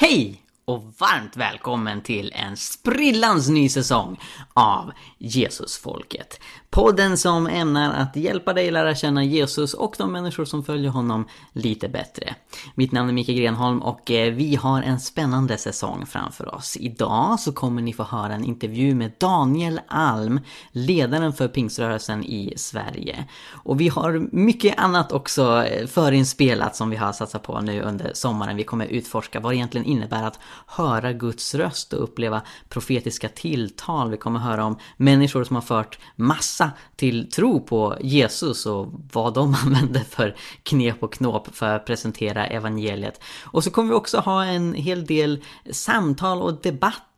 Hej! Och varmt välkommen till en sprillans ny säsong av Jesusfolket. Podden som ämnar att hjälpa dig lära känna Jesus och de människor som följer honom lite bättre. Mitt namn är Mikael Grenholm och eh, vi har en spännande säsong framför oss. Idag så kommer ni få höra en intervju med Daniel Alm, ledaren för pingströrelsen i Sverige. Och vi har mycket annat också eh, förinspelat som vi har satsat på nu under sommaren. Vi kommer utforska vad det egentligen innebär att höra Guds röst och uppleva profetiska tilltal. Vi kommer höra om människor som har fört massa till tro på Jesus och vad de använder för knep och knåp för att presentera evangeliet. Och så kommer vi också ha en hel del samtal och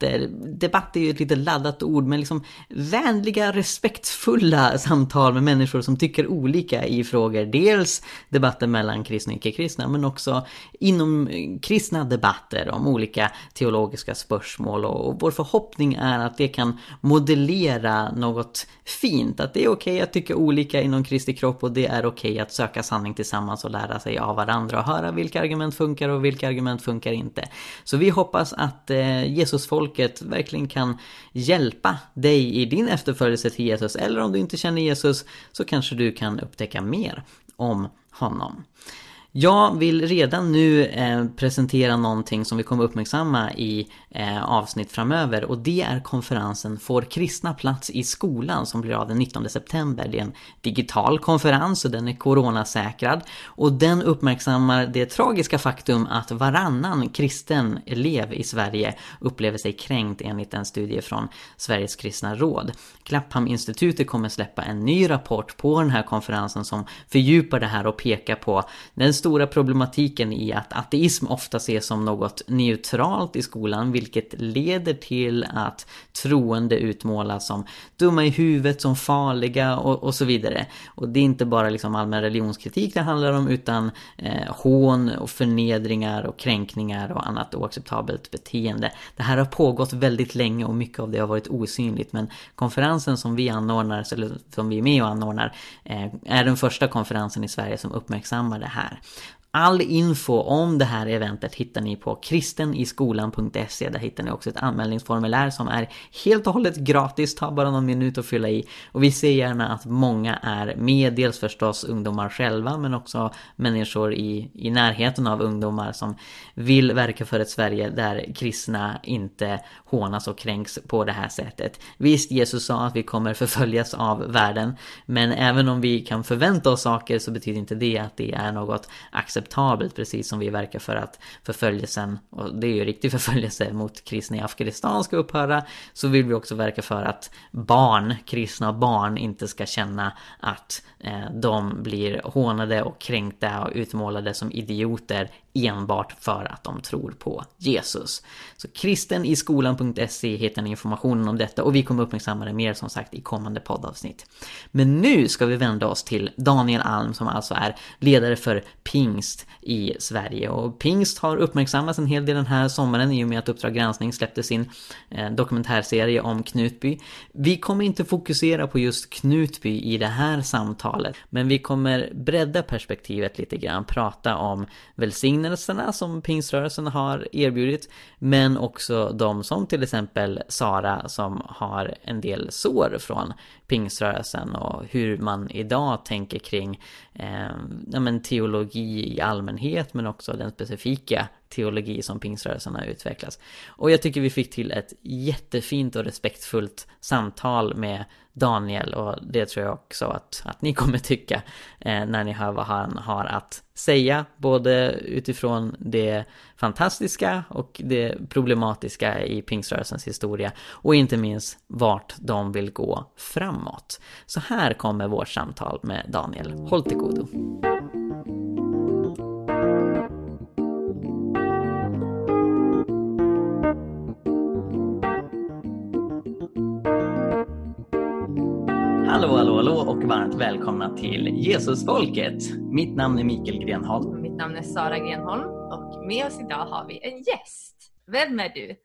debatter. Debatt är ju ett lite laddat ord, men liksom vänliga, respektfulla samtal med människor som tycker olika i frågor. Dels debatter mellan kristna och icke-kristna, men också inom kristna debatter om olika teologiska spörsmål. Och vår förhoppning är att det kan modellera något fint. Att det är okej okay att tycka olika inom Kristi kropp och det är okej okay att söka sanning tillsammans och lära sig av varandra och höra vilka argument funkar och vilka argument funkar inte. Så vi hoppas att eh, Jesusfolket verkligen kan hjälpa dig i din efterföljelse till Jesus. Eller om du inte känner Jesus så kanske du kan upptäcka mer om honom. Jag vill redan nu eh, presentera någonting som vi kommer uppmärksamma i eh, avsnitt framöver och det är konferensen Får kristna plats i skolan som blir av den 19 september. Det är en digital konferens och den är coronasäkrad och den uppmärksammar det tragiska faktum att varannan kristen elev i Sverige upplever sig kränkt enligt en studie från Sveriges kristna råd. Klapphaminstitutet kommer släppa en ny rapport på den här konferensen som fördjupar det här och pekar på den stora problematiken i att ateism ofta ses som något neutralt i skolan vilket leder till att troende utmålas som dumma i huvudet, som farliga och, och så vidare. Och det är inte bara liksom allmän religionskritik det handlar om utan eh, hån och förnedringar och kränkningar och annat oacceptabelt beteende. Det här har pågått väldigt länge och mycket av det har varit osynligt men konferensen som vi anordnar, eller som vi är med och anordnar, eh, är den första konferensen i Sverige som uppmärksammar det här. All info om det här eventet hittar ni på kristeniskolan.se. Där hittar ni också ett anmälningsformulär som är helt och hållet gratis, tar bara någon minut att fylla i. Och vi ser gärna att många är med, dels förstås ungdomar själva men också människor i, i närheten av ungdomar som vill verka för ett Sverige där kristna inte hånas och kränks på det här sättet. Visst, Jesus sa att vi kommer förföljas av världen, men även om vi kan förvänta oss saker så betyder inte det att det är något acceptabelt acceptabelt precis som vi verkar för att förföljelsen, och det är ju riktig förföljelse mot kristna i Afghanistan ska upphöra, så vill vi också verka för att barn, kristna barn, inte ska känna att eh, de blir hånade och kränkta och utmålade som idioter enbart för att de tror på Jesus. Så kristeniskolan.se hittar ni informationen om detta och vi kommer uppmärksamma det mer som sagt i kommande poddavsnitt. Men nu ska vi vända oss till Daniel Alm som alltså är ledare för Pingst i Sverige. Och Pingst har uppmärksammats en hel del den här sommaren i och med att Uppdrag granskning släppte sin eh, dokumentärserie om Knutby. Vi kommer inte fokusera på just Knutby i det här samtalet, men vi kommer bredda perspektivet lite grann, prata om välsignelse välsignelserna som pingströrelsen har erbjudit men också de som till exempel Sara som har en del sår från pingströrelsen och hur man idag tänker kring eh, ja, men teologi i allmänhet men också den specifika teologi som pingströrelsen har utvecklats. Och jag tycker vi fick till ett jättefint och respektfullt samtal med Daniel och det tror jag också att, att ni kommer tycka eh, när ni hör vad han har att säga, både utifrån det fantastiska och det problematiska i pingströrelsens historia och inte minst vart de vill gå framåt. Så här kommer vårt samtal med Daniel. Håll till godo. Hallå, hallå, hallå och varmt välkomna till Jesusfolket. Mitt namn är Mikael Grenholm. Mitt namn är Sara Grenholm och med oss idag har vi en gäst. Vem är du?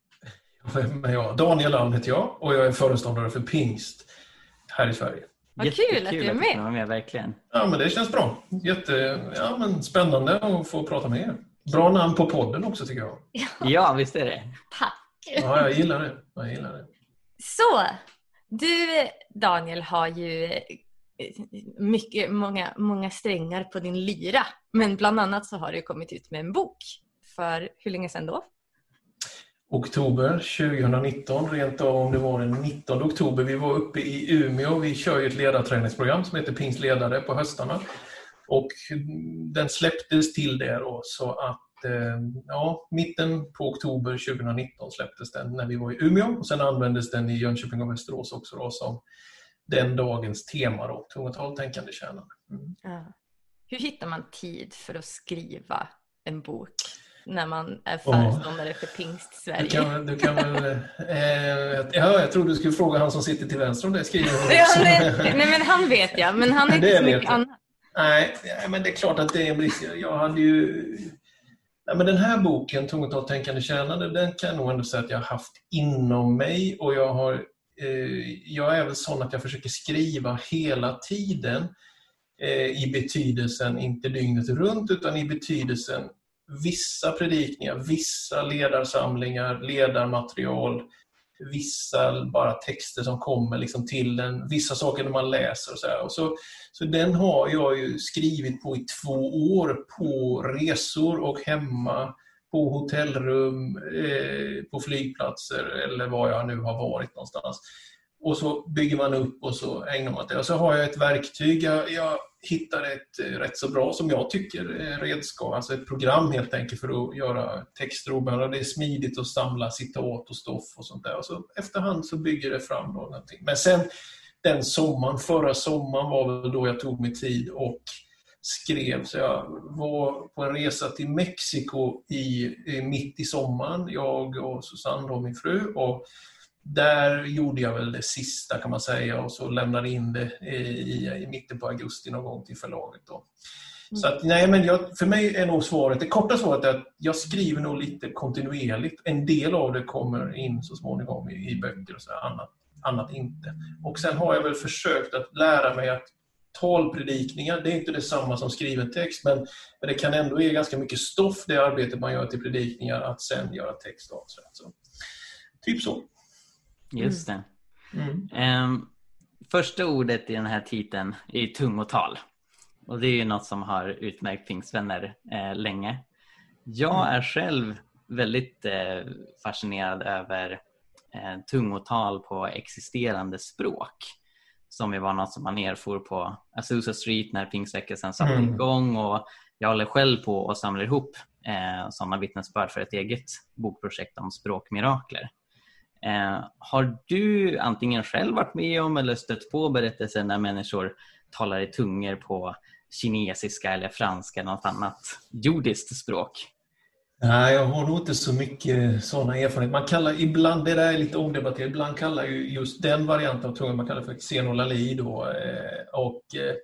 Vem är jag? Daniel Alm heter jag och jag är föreståndare för Pingst här i Sverige. Vad kul att du är med. med. Verkligen. Ja, men det känns bra. Jätte, ja, men spännande att få prata med er. Bra namn på podden också tycker jag. Ja, visst är det. Tack! Ja, jag gillar det. Jag gillar det. Så, du Daniel har ju eh, mycket, många, många strängar på din lyra. Men bland annat så har du kommit ut med en bok. För hur länge sedan då? Oktober 2019, rent av om det var den 19 oktober. Vi var uppe i Umeå. Vi kör ju ett ledarträningsprogram som heter Pingst ledare på höstarna. Och den släpptes till det då, så att ja, mitten på oktober 2019 släpptes den när vi var i Umeå och sen användes den i Jönköping och Västerås också då, som den dagens tema då, tungt tänkande kärnan. Mm. Ja. Hur hittar man tid för att skriva en bok när man är föreståndare för Pingst Sverige? Du kan, du kan väl, eh, ja, jag tror du skulle fråga han som sitter till vänster om det. Skriver ja, nej, nej, men han vet jag, men han är inte så mycket annat. Nej, men det är klart att det är en brist. Jag hade ju... Nej, men den här boken, Tungt tänkande tjänande, den kan jag nog ändå säga att jag har haft inom mig. Och jag har eh, jag är väl sån att jag försöker skriva hela tiden eh, i betydelsen, inte dygnet runt, utan i betydelsen vissa predikningar, vissa ledarsamlingar, ledarmaterial, vissa bara texter som kommer liksom till en, vissa saker när man läser och så, här. och så Så den har jag ju skrivit på i två år på resor och hemma på hotellrum, eh, på flygplatser eller var jag nu har varit någonstans. Och så bygger man upp och så ägnar man det. Och så har jag ett verktyg. Jag, jag hittar ett eh, rätt så bra, som jag tycker, eh, redskap. Alltså ett program helt enkelt för att göra texter och Det är smidigt att samla citat och stoff och sånt där. Och så efterhand så bygger det fram då någonting. Men sen den sommaren, förra sommaren var väl då jag tog mig tid och skrev. Så jag var på en resa till Mexiko i, i mitt i sommaren, jag och Susanne, då, min fru. Och där gjorde jag väl det sista kan man säga och så lämnade in det i, i mitten på augusti någon gång till förlaget. Då. Mm. Så att, nej, men jag, för mig är nog svaret, det korta svaret är att jag skriver nog lite kontinuerligt. En del av det kommer in så småningom i, i böcker och så annat, annat inte. Och sen har jag väl försökt att lära mig att talpredikningar, det är inte detsamma som skriven text, men, men det kan ändå ge ganska mycket stoff, det arbetet man gör till predikningar, att sen göra text av. Så, så. Typ så. Just det. Mm. Um, första ordet i den här titeln är tungotal. Och det är ju något som har utmärkt pingstvänner eh, länge. Jag mm. är själv väldigt eh, fascinerad över eh, tungotal på existerande språk som ju var något som man erfor på Azusa Street när pingstväckelsen satte mm. igång och jag håller själv på att samla ihop eh, sådana vittnesbörd för ett eget bokprojekt om språkmirakler. Eh, har du antingen själv varit med om eller stött på berättelser när människor talar i tungor på kinesiska eller franska eller något annat jordiskt språk? Nej, jag har nog inte så mycket sådana erfarenheter. Man kallar ibland, det där är lite omdebatterat, ibland kallar ju just den varianten av tunga, man kallar för xenolali då. Eh, och eh,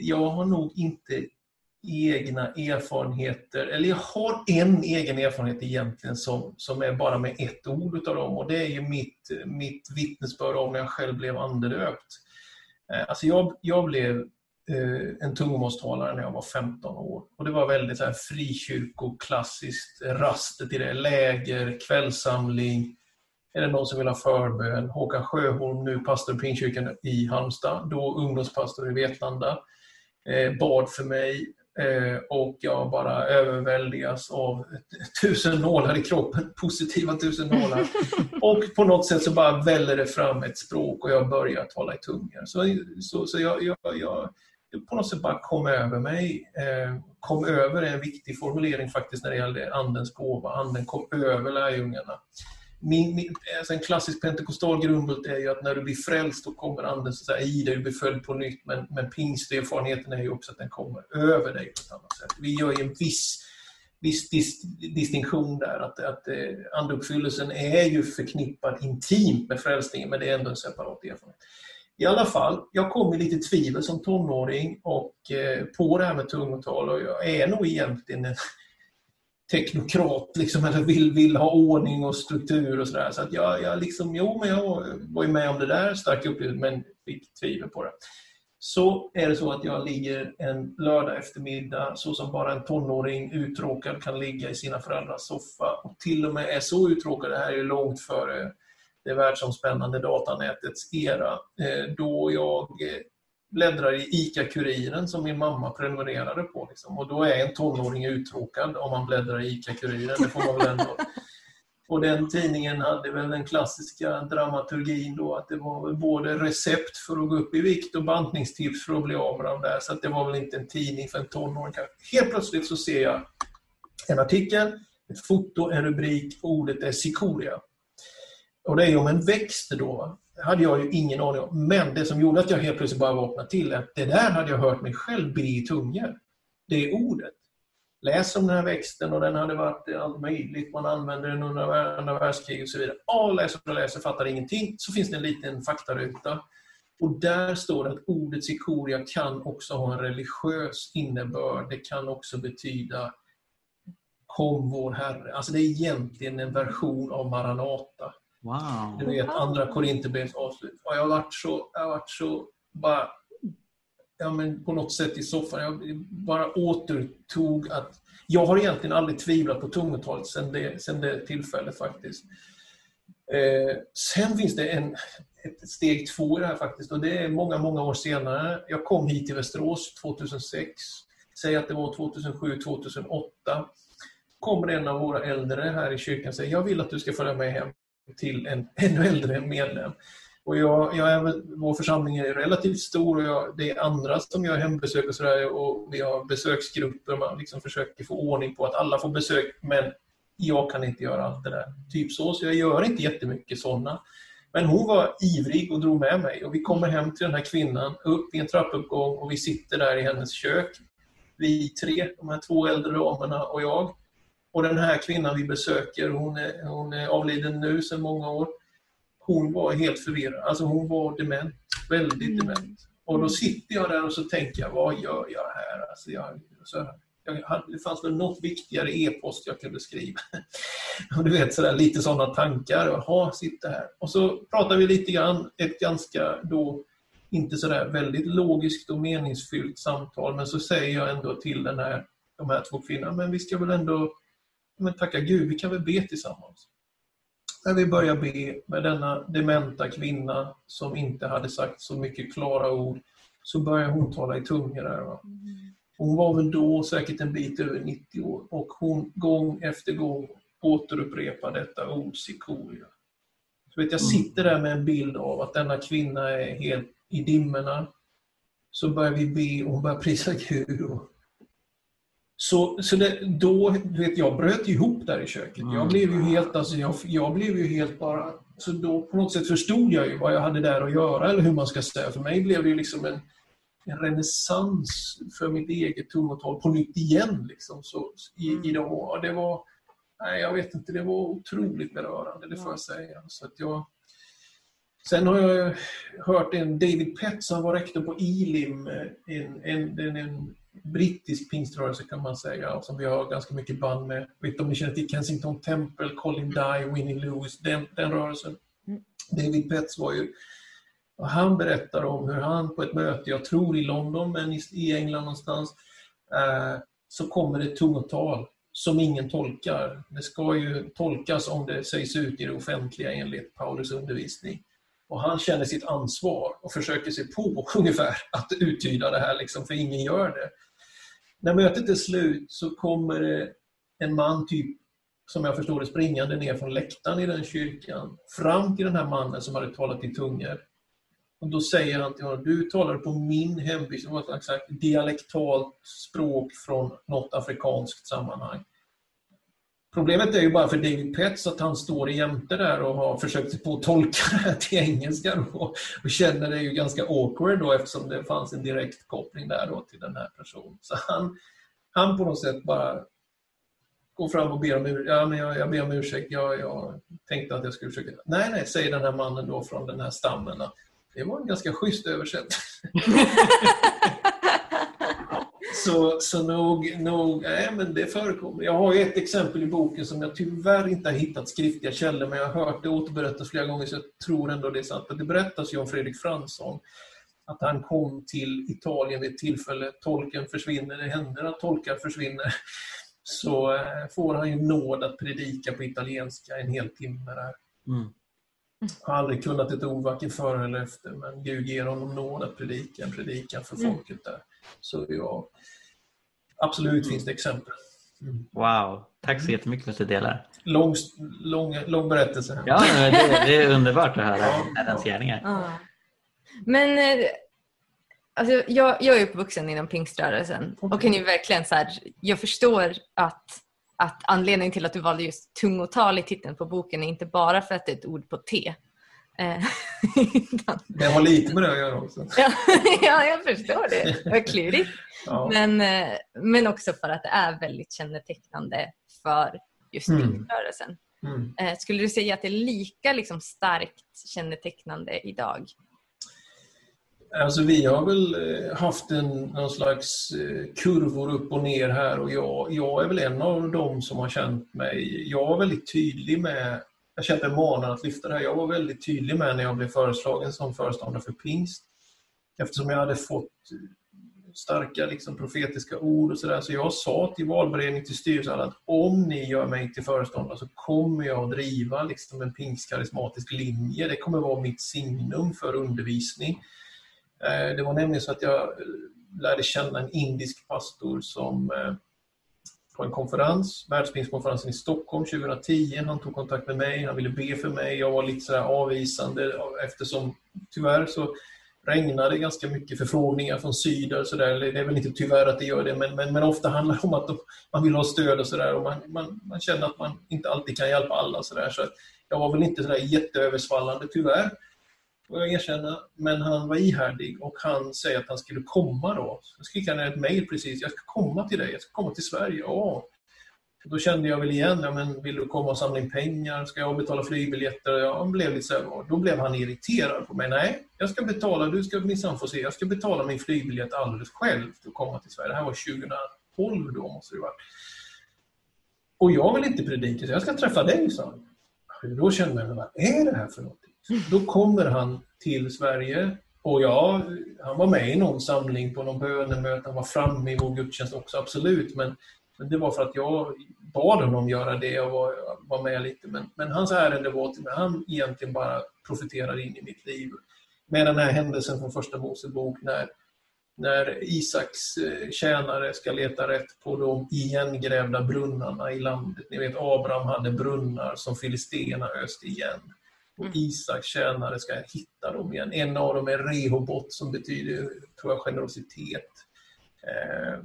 jag har nog inte egna erfarenheter, eller jag har en egen erfarenhet egentligen som, som är bara med ett ord utav dem och det är ju mitt, mitt vittnesbörd om när jag själv blev andedöpt. Eh, alltså jag, jag blev eh, en tungomålstalare när jag var 15 år och det var väldigt så här frikyrkoklassiskt, rastet i det, läger, kvällssamling, är det någon som vill ha förbön? Håkan Sjöholm, nu pastor i Pingstkyrkan i Halmstad, då ungdomspastor i Vetlanda, eh, bad för mig och jag bara överväldigas av tusen nålar i kroppen, positiva tusen nålar. och på något sätt så bara väller det fram ett språk och jag börjar tala i tungor. Så, så, så jag, jag, jag på något sätt bara kom över mig. Eh, kom över är en viktig formulering faktiskt när det gäller Andens gåva. Anden kom över lärjungarna min, min, alltså en klassisk pentekostal grundbult är ju att när du blir frälst då kommer anden så att säga, i dig, du blir född på nytt. Men, men pingsterfarenheten är ju också att den kommer över dig på ett annat sätt. Vi gör ju en viss, viss dis, distinktion där, att, att eh, andeuppfyllelsen är ju förknippad intimt med frälsningen, men det är ändå en separat erfarenhet. I alla fall, jag kom i lite tvivel som tonåring och eh, på det här med tungotal och jag är nog egentligen en teknokrat liksom, eller vill, vill ha ordning och struktur och sådär. Så att jag, jag liksom, jo men jag var ju med om det där, stark upplevelse, men fick tvivel på det. så är det så att jag ligger en lördag eftermiddag så som bara en tonåring uttråkad kan ligga i sina föräldrars soffa och till och med är så uttråkad, det här är långt före det världsomspännande datanätets era, eh, då jag eh, bläddrar i ICA-Kuriren som min mamma prenumererade på. Liksom. Och då är en tonåring uttråkad om man bläddrar i ICA-Kuriren. Det får man väl ändå och den tidningen hade väl den klassiska dramaturgin då att det var både recept för att gå upp i vikt och bantningstips för att bli av med dem där. Så det var väl inte en tidning för en tonåring. Helt plötsligt så ser jag en artikel, ett foto, en rubrik och ordet är cikoria. Och det är ju om en växt då. Det hade jag ju ingen aning om. Men det som gjorde att jag helt plötsligt bara vaknade till är att det där hade jag hört mig själv be i tungor. Det ordet läs om den här växten och den hade varit allt möjligt. Man använde den under andra världskriget och så vidare. Ja, läser och läser, fattar ingenting. Så finns det en liten faktaruta. Och där står det att ordet sikoria kan också ha en religiös innebörd. Det kan också betyda Kom vår Herre. Alltså det är egentligen en version av Maranata. Wow. Du vet, andra Korinthierbrevets avslut. Och jag har varit så, jag har varit så bara ja, men på något sätt i soffan. Jag bara återtog att... Jag har egentligen aldrig tvivlat på tungotalet sedan det, sedan det tillfället faktiskt. Eh, sen finns det en, ett steg två i det här faktiskt och det är många, många år senare. Jag kom hit till Västerås 2006. Säg att det var 2007, 2008. Kommer en av våra äldre här i kyrkan och säger jag vill att du ska följa med hem till en ännu äldre medlem. Och jag, jag är, vår församling är relativt stor och jag, det är andra som gör hembesök och sådär och vi har besöksgrupper och man liksom försöker få ordning på att alla får besök men jag kan inte göra allt det där. Typ så, så jag gör inte jättemycket sådana. Men hon var ivrig och drog med mig och vi kommer hem till den här kvinnan upp i en trappuppgång och vi sitter där i hennes kök. Vi tre, de här två äldre damerna och jag. Och den här kvinnan vi besöker, hon är, hon är avliden nu sedan många år hon var helt förvirrad. Alltså hon var dement. Väldigt mm. dement. Och då sitter jag där och så tänker jag, vad gör jag här? Alltså jag, så, jag hade, det fanns väl något viktigare e-post jag kunde skriva. du vet, sådär, lite sådana tankar. Jaha, sitter här. Och så pratar vi lite grann, ett ganska då inte sådär väldigt logiskt och meningsfyllt samtal, men så säger jag ändå till den här, de här två kvinnorna, men vi ska väl ändå men tacka Gud, vi kan väl be tillsammans när vi började be med denna dementa kvinna som inte hade sagt så mycket klara ord, så började hon tala i tungor. Där, va? Hon var väl då säkert en bit över 90 år och hon gång efter gång återupprepar detta ord sikoria. Så vet, jag sitter där med en bild av att denna kvinna är helt i dimmorna. Så börjar vi be och hon börjar prisa Gud. Och så, så det, då, vet jag bröt ihop där i köket. Jag mm. blev ju helt, alltså jag, jag blev ju helt bara... Så då på något sätt förstod jag ju vad jag hade där att göra, eller hur man ska säga. För mig blev det ju liksom en, en renässans för mitt eget tungotal på nytt igen. Liksom, så, i, mm. i och det var... Nej, jag vet inte, det var otroligt berörande, det får jag säga. Så att jag, Sen har jag hört en David Petts, han var rektor på Elim, en, en, en, en brittisk pingströrelse kan man säga, som vi har ganska mycket band med. Vet om ni känner till Kensington Temple, Colin Dye, Winnie Lewis, den, den rörelsen. Mm. David Petts var ju... Och han berättar om hur han på ett möte, jag tror i London, men i England någonstans, eh, så kommer det tungotal som ingen tolkar. Det ska ju tolkas om det sägs ut i det offentliga enligt Paulus undervisning. Och han känner sitt ansvar och försöker sig på ungefär att uttyda det här, liksom, för ingen gör det. När mötet är slut så kommer det en man, typ som jag förstår det, springande ner från läktaren i den kyrkan, fram till den här mannen som hade talat i tungor. Och Då säger han till honom, du talar på min hembygd, det var ett dialektalt språk från något afrikanskt sammanhang. Problemet är ju bara för David Pets att han står jämte där och har försökt sig på att tolka det här till engelska då, och känner det ju ganska awkward då eftersom det fanns en direkt koppling där då till den här personen. Så han, han på något sätt bara går fram och ber om ursäkt. Ja, men jag, jag ber om ursäkt. Jag, jag tänkte att jag skulle försöka. Nej, nej, säger den här mannen då från den här stammen. Det var en ganska schysst översättning. Så, så nog, nog, nej men det förekommer. Jag har ett exempel i boken som jag tyvärr inte har hittat skriftliga källor, men jag har hört det återberättas flera gånger så jag tror ändå det är sant. Det berättas ju om Fredrik Fransson att han kom till Italien vid ett tillfälle. Tolken försvinner, det händer att tolkar försvinner. Så eh, får han ju nåd att predika på italienska en hel timme där. Mm. Har aldrig kunnat ett ord varken före eller efter, men Gud ger honom nåd att predika en predikan för mm. folket där. Så ja, absolut finns det exempel. Mm. Wow, tack så jättemycket för att du delar. Lång, lång, lång berättelse. Ja, det, det är underbart att höra ja, Herrens gärningar. Ja. Men eh, alltså, jag, jag är uppvuxen inom pingströrelsen och kan ju verkligen så här, jag förstår att, att anledningen till att du valde just tungotal i titeln på boken är inte bara för att det är ett ord på T. Eh, det har lite med det att göra också. ja, ja, jag förstår det. Det var klurigt. Ja. Men, eh, men också för att det är väldigt kännetecknande för just mm. pingströrelsen. Mm. Skulle du säga att det är lika liksom, starkt kännetecknande idag? Alltså vi har väl eh, haft en, någon slags eh, kurvor upp och ner här och jag, jag är väl en av dem som har känt mig, jag var väldigt tydlig med, jag kände mig manad att lyfta det här, jag var väldigt tydlig med när jag blev föreslagen som föreståndare för pingst. Eftersom jag hade fått starka liksom, profetiska ord och sådär. Så jag sa till valberedningen, till styrelsen att om ni gör mig till föreståndare så kommer jag att driva liksom, en pingstkarismatisk linje. Det kommer vara mitt signum för undervisning. Eh, det var nämligen så att jag eh, lärde känna en indisk pastor som eh, på en konferens, världspingstkonferensen i Stockholm 2010. Han tog kontakt med mig, han ville be för mig. Jag var lite sådär avvisande eftersom tyvärr så regnade ganska mycket förfrågningar från syder. Så där. Det är väl inte tyvärr att det gör det, men, men, men ofta handlar det om att de, man vill ha stöd och sådär. Man, man, man känner att man inte alltid kan hjälpa alla. Så, där. så jag var väl inte sådär jätteöversvallande, tyvärr får jag erkänna. Men han var ihärdig och han säger att han skulle komma då. Så skickade han ett mejl precis. Jag ska komma till dig, jag ska komma till Sverige. Ja. Då kände jag väl igen, ja, men vill du komma och samla in pengar? Ska jag betala flygbiljetter? Jag blev lite så här, då blev han irriterad på mig. Nej, jag ska betala, du ska minsann få se, jag ska betala min flygbiljett alldeles själv för att komma till Sverige. Det här var 2012 då, måste det vara. Och jag vill inte predika, så jag ska träffa dig, sa han. Då kände jag, vad är det här för någonting? Då kommer han till Sverige och ja, han var med i någon samling på någon bönemöte, han var framme i vår gudstjänst också, absolut. Men, men det var för att jag bad honom göra det och var, var med lite. Men, men hans ärende var till mig, han egentligen bara profeterar in i mitt liv. Med den här händelsen från första Mosebok när, när Isaks eh, tjänare ska leta rätt på de igengrävda brunnarna i landet. Ni vet, Abraham hade brunnar som filisterna öste igen. Och mm. Isak tjänare ska hitta dem igen. En av dem är Rehobot som betyder, tror jag, generositet. Eh,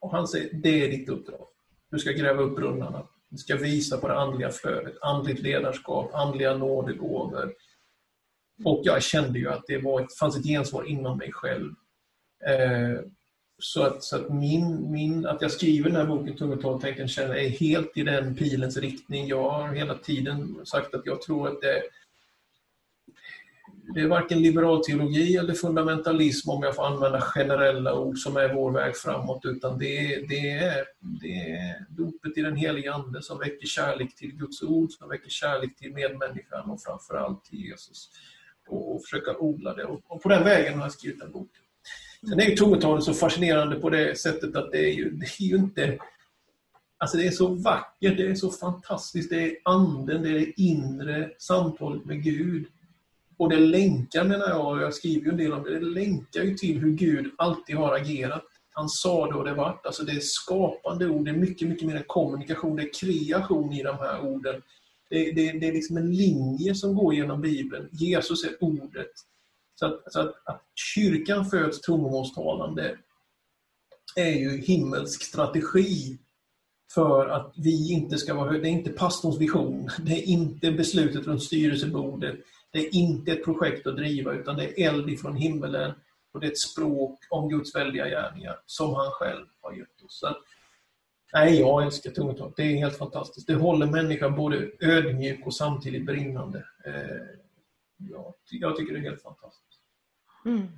och han säger, det är ditt uppdrag. Du ska gräva upp brunnarna. Du ska visa på det andliga flödet, andligt ledarskap, andliga nådegåvor. Och jag kände ju att det var ett, fanns ett gensvar inom mig själv. Eh, så att, så att, min, min, att jag skriver den här boken Tungotal tänken känner är helt i den pilens riktning. Jag har hela tiden sagt att jag tror att det, det är varken liberal teologi eller fundamentalism om jag får använda generella ord som är vår väg framåt utan det, det, är, det är dopet i den helige Ande som väcker kärlek till Guds ord, som väcker kärlek till medmänniskan och framförallt till Jesus. Och, och försöka odla det. Och, och på den vägen har jag skrivit den boken. Sen är ju tungotalet så fascinerande på det sättet att det är ju, det är ju inte... Alltså det är så vackert, det är så fantastiskt. Det är anden, det är det inre samtalet med Gud. Och det länkar menar jag, och jag skriver ju en del om det, det länkar ju till hur Gud alltid har agerat. Han sa det och det vart. Alltså det är skapande ord, det är mycket, mycket mer kommunikation, det är kreation i de här orden. Det, det, det är liksom en linje som går genom Bibeln. Jesus är ordet. Så att, så att, att kyrkan föds tungomålstalande är ju himmelsk strategi för att vi inte ska vara Det är inte pastorns vision, det är inte beslutet runt styrelsebordet, det är inte ett projekt att driva utan det är eld ifrån himmelen och det är ett språk om Guds väldiga gärningar som han själv har gett oss. Så att, nej, jag älskar tungotal. Det är helt fantastiskt. Det håller människan både ödmjuk och samtidigt brinnande. Eh, ja, jag tycker det är helt fantastiskt. Mm.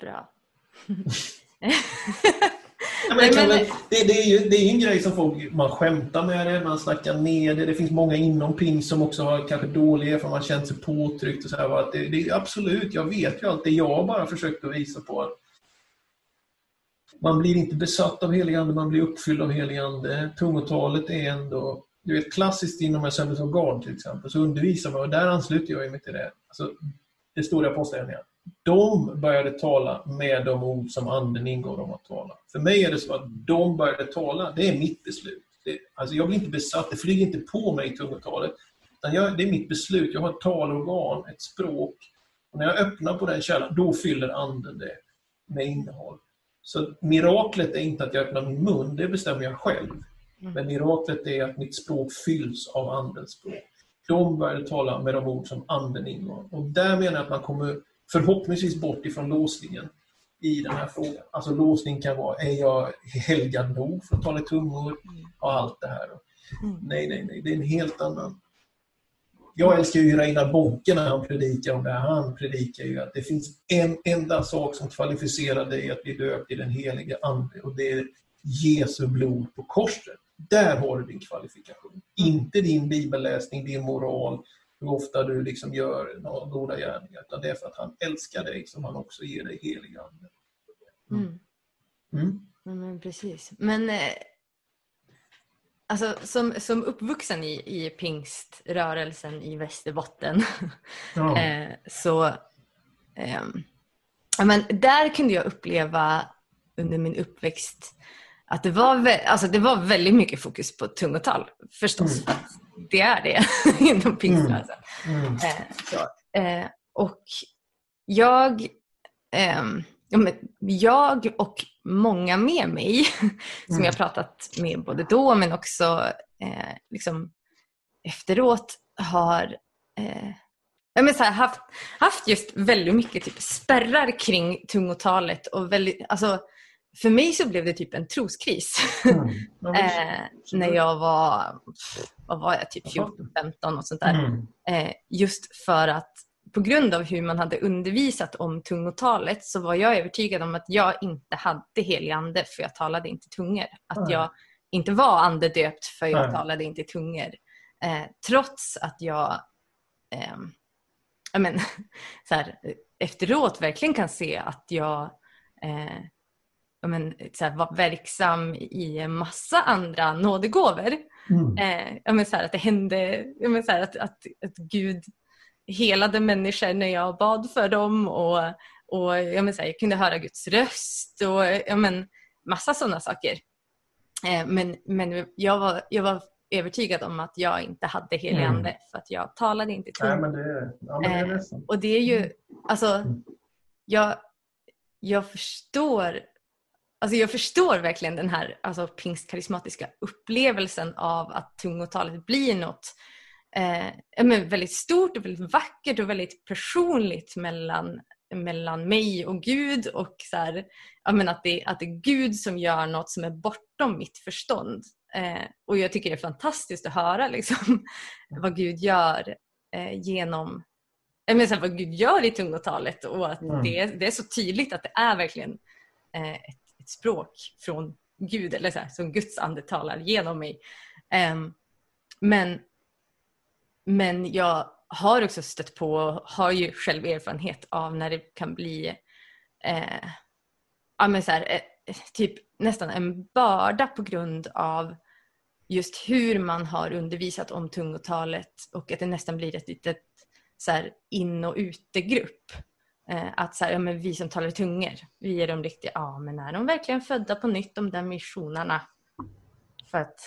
Bra. Ja, men det, men... det, det, är ju, det är en grej som folk, man skämtar med det, man snackar ner det. Det finns många inom pingst som också har kanske dåliga erfarenheter, man känt sig påtryckt och så här. Att det, det, absolut, jag vet ju allt det jag bara försökt att visa på. att Man blir inte besatt av helig ande, man blir uppfylld av helig ande. Tungotalet är ändå, du vet klassiskt inom Assemblies of God till exempel, så undervisar man, och där ansluter jag mig till det. Alltså, det står i Apostlagärningarna de började tala med de ord som anden ingår dem att tala. För mig är det så att de började tala, det är mitt beslut. Det, alltså jag blir inte besatt, det flyger inte på mig i tungotalet. Jag, det är mitt beslut, jag har ett talorgan, ett språk. Och när jag öppnar på den källan, då fyller anden det med innehåll. Så miraklet är inte att jag öppnar min mun, det bestämmer jag själv. Mm. Men miraklet är att mitt språk fylls av andens språk. De började tala med de ord som anden ingår. Och där menar jag att man kommer förhoppningsvis bort ifrån låsningen i den här frågan. Alltså låsning kan vara, är jag helgad nog för att tala i tungor och allt det här. Mm. Nej, nej, nej, det är en helt annan. Jag älskar ju Reinar Bonke när han predikar om det här. Han predikar ju att det finns en enda sak som kvalificerar dig att bli döpt i den helige Ande och det är Jesu blod på korset. Där har du din kvalifikation. Inte din bibelläsning, din moral, hur ofta du liksom gör några goda gärningar. Utan det är för att han älskar dig som han också ger dig helig ande. Mm. Mm. mm. men precis. Men eh, alltså, som, som uppvuxen i, i pingströrelsen i Västerbotten ja. eh, så eh, men där kunde jag uppleva under min uppväxt att det var, alltså det var väldigt mycket fokus på tungotal förstås. Mm det är det inom pingströrelsen. Mm. Mm. Eh, eh, och jag, eh, jag och många med mig som mm. jag pratat med både då men också eh, liksom efteråt har eh, men så här, haft, haft just väldigt mycket typ spärrar kring tungotalet och väldigt, alltså, för mig så blev det typ en troskris. Mm. eh, när jag var, vad var jag, typ 14-15 och sånt där. Mm. Eh, just för att på grund av hur man hade undervisat om tungotalet så var jag övertygad om att jag inte hade helig ande för jag talade inte tungor. Att mm. jag inte var andedöpt för jag talade inte tungor. Eh, trots att jag eh, men, så här, efteråt verkligen kan se att jag eh, men, så här, var verksam i en massa andra nådegåvor. Mm. Eh, men, så här, att det hände, men, så här, att, att, att Gud helade människor när jag bad för dem och, och ja, men, så här, jag kunde höra Guds röst och ja, men, massa sådana saker. Eh, men men jag, var, jag var övertygad om att jag inte hade helig mm. ande för att jag talade inte det, ja, eh, Och det är ju, mm. alltså, jag, jag förstår Alltså jag förstår verkligen den här alltså, pingstkarismatiska upplevelsen av att tungotalet blir något eh, men väldigt stort och väldigt vackert och väldigt personligt mellan, mellan mig och Gud och så här, men att, det, att det är Gud som gör något som är bortom mitt förstånd. Eh, och jag tycker det är fantastiskt att höra liksom, vad Gud gör eh, genom men så här, vad Gud gör i tungotalet och att mm. det, det, är så tydligt att det är verkligen eh, ett språk från Gud eller så här, som Guds ande talar genom mig. Um, men, men jag har också stött på och har ju själv erfarenhet av när det kan bli eh, ja, men så här, eh, typ nästan en börda på grund av just hur man har undervisat om tungotalet och att det nästan blir ett litet så här, in och utegrupp. Eh, att så här, ja, men vi som talar tungor, vi är de riktiga. Ja, men är de verkligen födda på nytt, de där missionerna? För att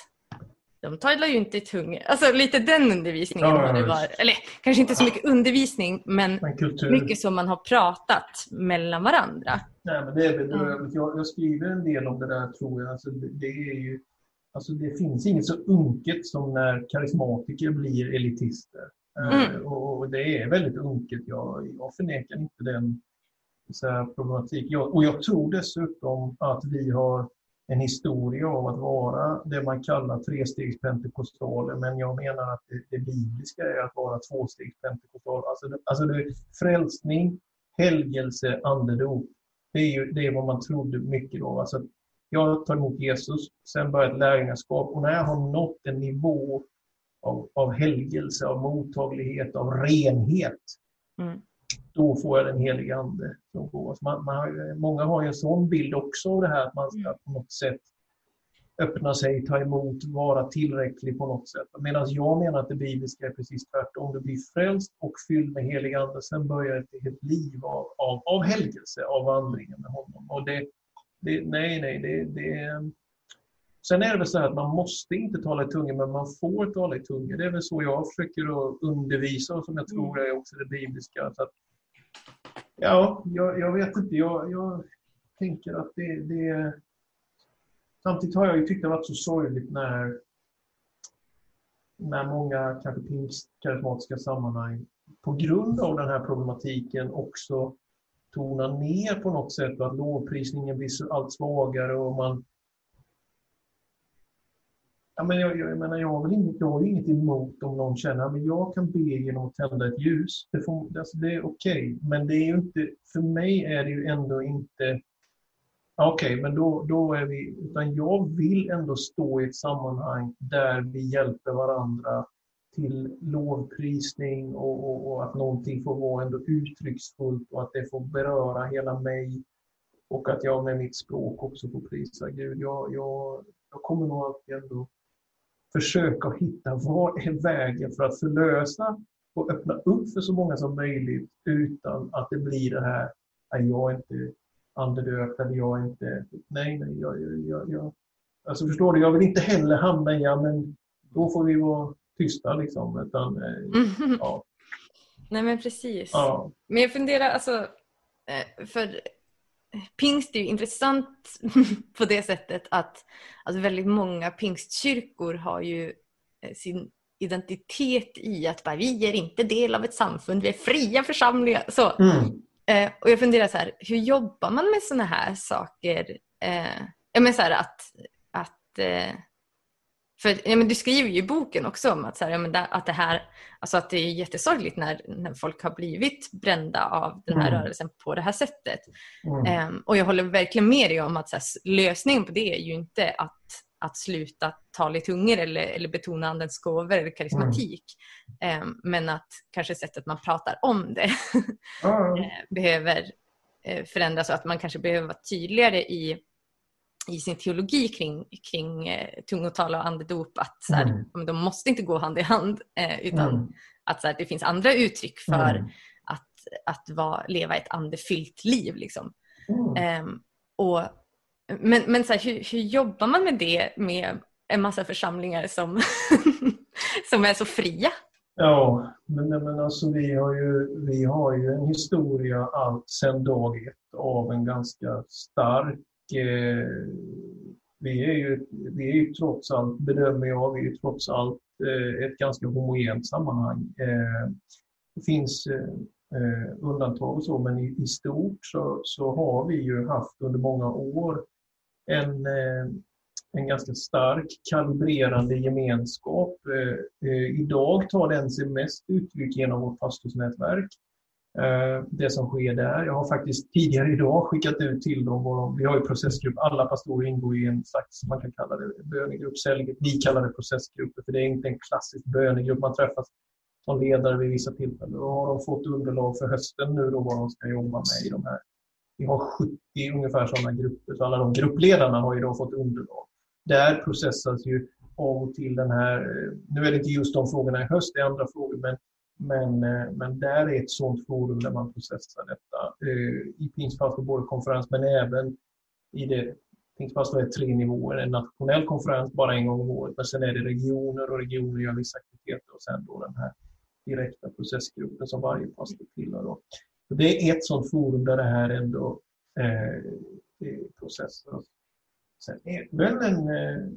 de talar ju inte i tungor. Alltså lite den undervisningen ja, det var. Eller kanske inte så mycket undervisning, men, men mycket som man har pratat mellan varandra. Nej, men det är bedrövligt. Jag, jag skriver en del om det där tror jag. Alltså, det, det är ju, alltså, det finns inget så unket som när karismatiker blir elitister. Mm. Eh, och det är väldigt unket. Jag, jag förnekar inte den så problematik. Jag, och jag tror dessutom att vi har en historia av att vara det man kallar trestegspentekostaler, men jag menar att det, det bibliska är att vara tvåstegspentekostal. Alltså, det, alltså det, frälsning, helgelse, andedop. Det är, ju, det är vad man trodde mycket av. Alltså, jag tar emot Jesus, sen börjar ett lärjungaskap och när jag har nått en nivå av, av helgelse, av mottaglighet, av renhet, mm. då får jag den heliga Ande som går. Man, man, många har ju en sån bild också av det här att man ska på något sätt öppna sig, ta emot, vara tillräcklig på något sätt. Medan jag menar att det bibliska är precis tvärtom. Du blir frälst och fylld med helig ande. Sen börjar ett, ett liv av, av, av helgelse, av vandringen med honom. Och det, det, nej, nej, det, det... Sen är det väl så att man måste inte tala i tungor, men man får tala i tungor. Det är väl så jag försöker att undervisa och som jag tror är också det bibliska. Så att, ja, jag, jag vet inte. Jag, jag tänker att det, det Samtidigt har jag ju tyckt det varit så sorgligt när, när många kanske karismatiska sammanhang på grund av den här problematiken också tonar ner på något sätt och att lovprisningen blir allt svagare och man Ja, men jag, jag, jag, menar, jag, har väl inget, jag har inget emot om någon känner att jag kan be genom att tända ett ljus. Det, får, alltså det är okej, okay. men det är ju inte, för mig är det ju ändå inte Okej, okay, men då, då är vi... Utan jag vill ändå stå i ett sammanhang där vi hjälper varandra till lovprisning och, och, och, att någonting får vara ändå uttrycksfullt och att det får beröra hela mig. Och att jag med mitt språk också får prisa Gud. Jag, jag, jag kommer nog alltid ändå försöka hitta vad är vägen för att förlösa och öppna upp för så många som möjligt utan att det blir det här, jag är inte andedöpt eller jag är inte... Nej, nej, jag, jag, jag, Alltså förstår du, jag vill inte heller hamna i, ja men då får vi vara tysta liksom. Utan, mm. ja. Nej men precis. Ja. Men jag funderar, alltså, eh, för pingst är ju intressant på det sättet att alltså väldigt många pingstkyrkor har ju eh, sin identitet i att bara, vi är inte del av ett samfund, vi är fria församlingar. Så. Mm. Eh, och jag funderar så här, hur jobbar man med sådana här saker? Eh, jag menar så här att, att eh, för ja, men du skriver ju i boken också om att, så här, ja, men da, att, det här, alltså att det är jättesorgligt när, när folk har blivit brända av den här mm. rörelsen på det här sättet. Mm. Um, och jag håller verkligen med dig om att så här, lösningen på det är ju inte att att sluta tala i tungor eller, eller betona andens gåvor eller karismatik. Mm. Eh, men att kanske sättet man pratar om det mm. behöver eh, förändras och att man kanske behöver vara tydligare i, i sin teologi kring, kring eh, tungotal och andedop. Att så här, mm. de måste inte gå hand i hand eh, utan mm. att så här, det finns andra uttryck för mm. att, att vara, leva ett andefyllt liv. Liksom. Eh, och men, men så här, hur, hur jobbar man med det med en massa församlingar som, som är så fria? Ja, men, men alltså vi har, ju, vi har ju en historia allt sedan dag ett av en ganska stark... Eh, vi, är ju, vi är ju trots allt, bedömer jag, vi är ju trots allt eh, ett ganska homogent sammanhang. Eh, det finns eh, eh, undantag och så, men i, i stort så, så har vi ju haft under många år en, eh, en ganska stark kalibrerande gemenskap. Eh, eh, idag tar den sig mest uttryck genom vårt pastorsnätverk. Eh, det som sker där. Jag har faktiskt tidigare idag skickat ut till dem, vi har ju processgrupp, alla pastorer ingår i en slags, man kan kalla det bönegrupp, cellgrupp, vi kallar det processgrupper för det är inte en klassisk bönegrupp, man träffas som ledare vid vissa tillfällen. Då har de fått underlag för hösten nu då vad de ska jobba med i de här vi har 70 ungefär sådana grupper, så alla de gruppledarna har ju då fått underlag. Där processas ju av och till den här, eh, nu är det inte just de frågorna i höst, det är andra frågor, men, men, eh, men där är ett sådant forum där man processar detta. Eh, I Pingstpastor både konferens men även i det Pingstpastor är tre nivåer. En nationell konferens bara en gång om året, men sen är det regioner och regioner gör vissa aktiviteter och sen då den här direkta processgruppen som varje pastor tillhör. Det är ett sådant forum där det här ändå eh, eh, processas. Sen är det väl en, eh,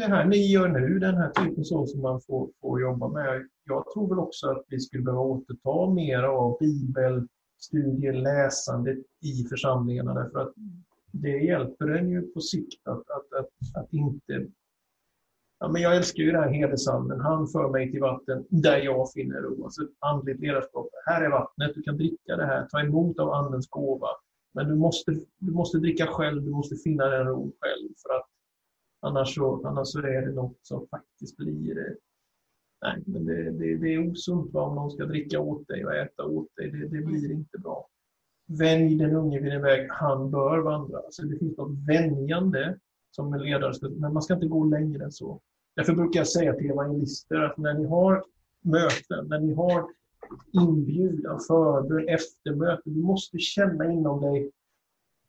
det här ni gör nu, den här typen så som man får, får jobba med. Jag tror väl också att vi skulle behöva återta mer av bibelstudier, läsande i församlingarna därför att det hjälper en ju på sikt att, att, att, att inte Ja, men jag älskar ju den här hedersanden. Han för mig till vatten där jag finner ro. Alltså andligt ledarskap. Här är vattnet, du kan dricka det här. Ta emot av Andens gåva. Men du måste, du måste dricka själv, du måste finna den ron själv. För att annars så, annars så är det något som faktiskt blir... Nej, men det, det, det är osunt om någon ska dricka åt dig och äta åt dig. Det, det blir inte bra. Vänj den unge vid en väg han bör vandra. Alltså det finns något vänjande som en ledare men man ska inte gå längre än så. Därför brukar jag säga till evangelister att när ni har möten, när ni har inbjudan, förbön, eftermöte, du måste känna inom dig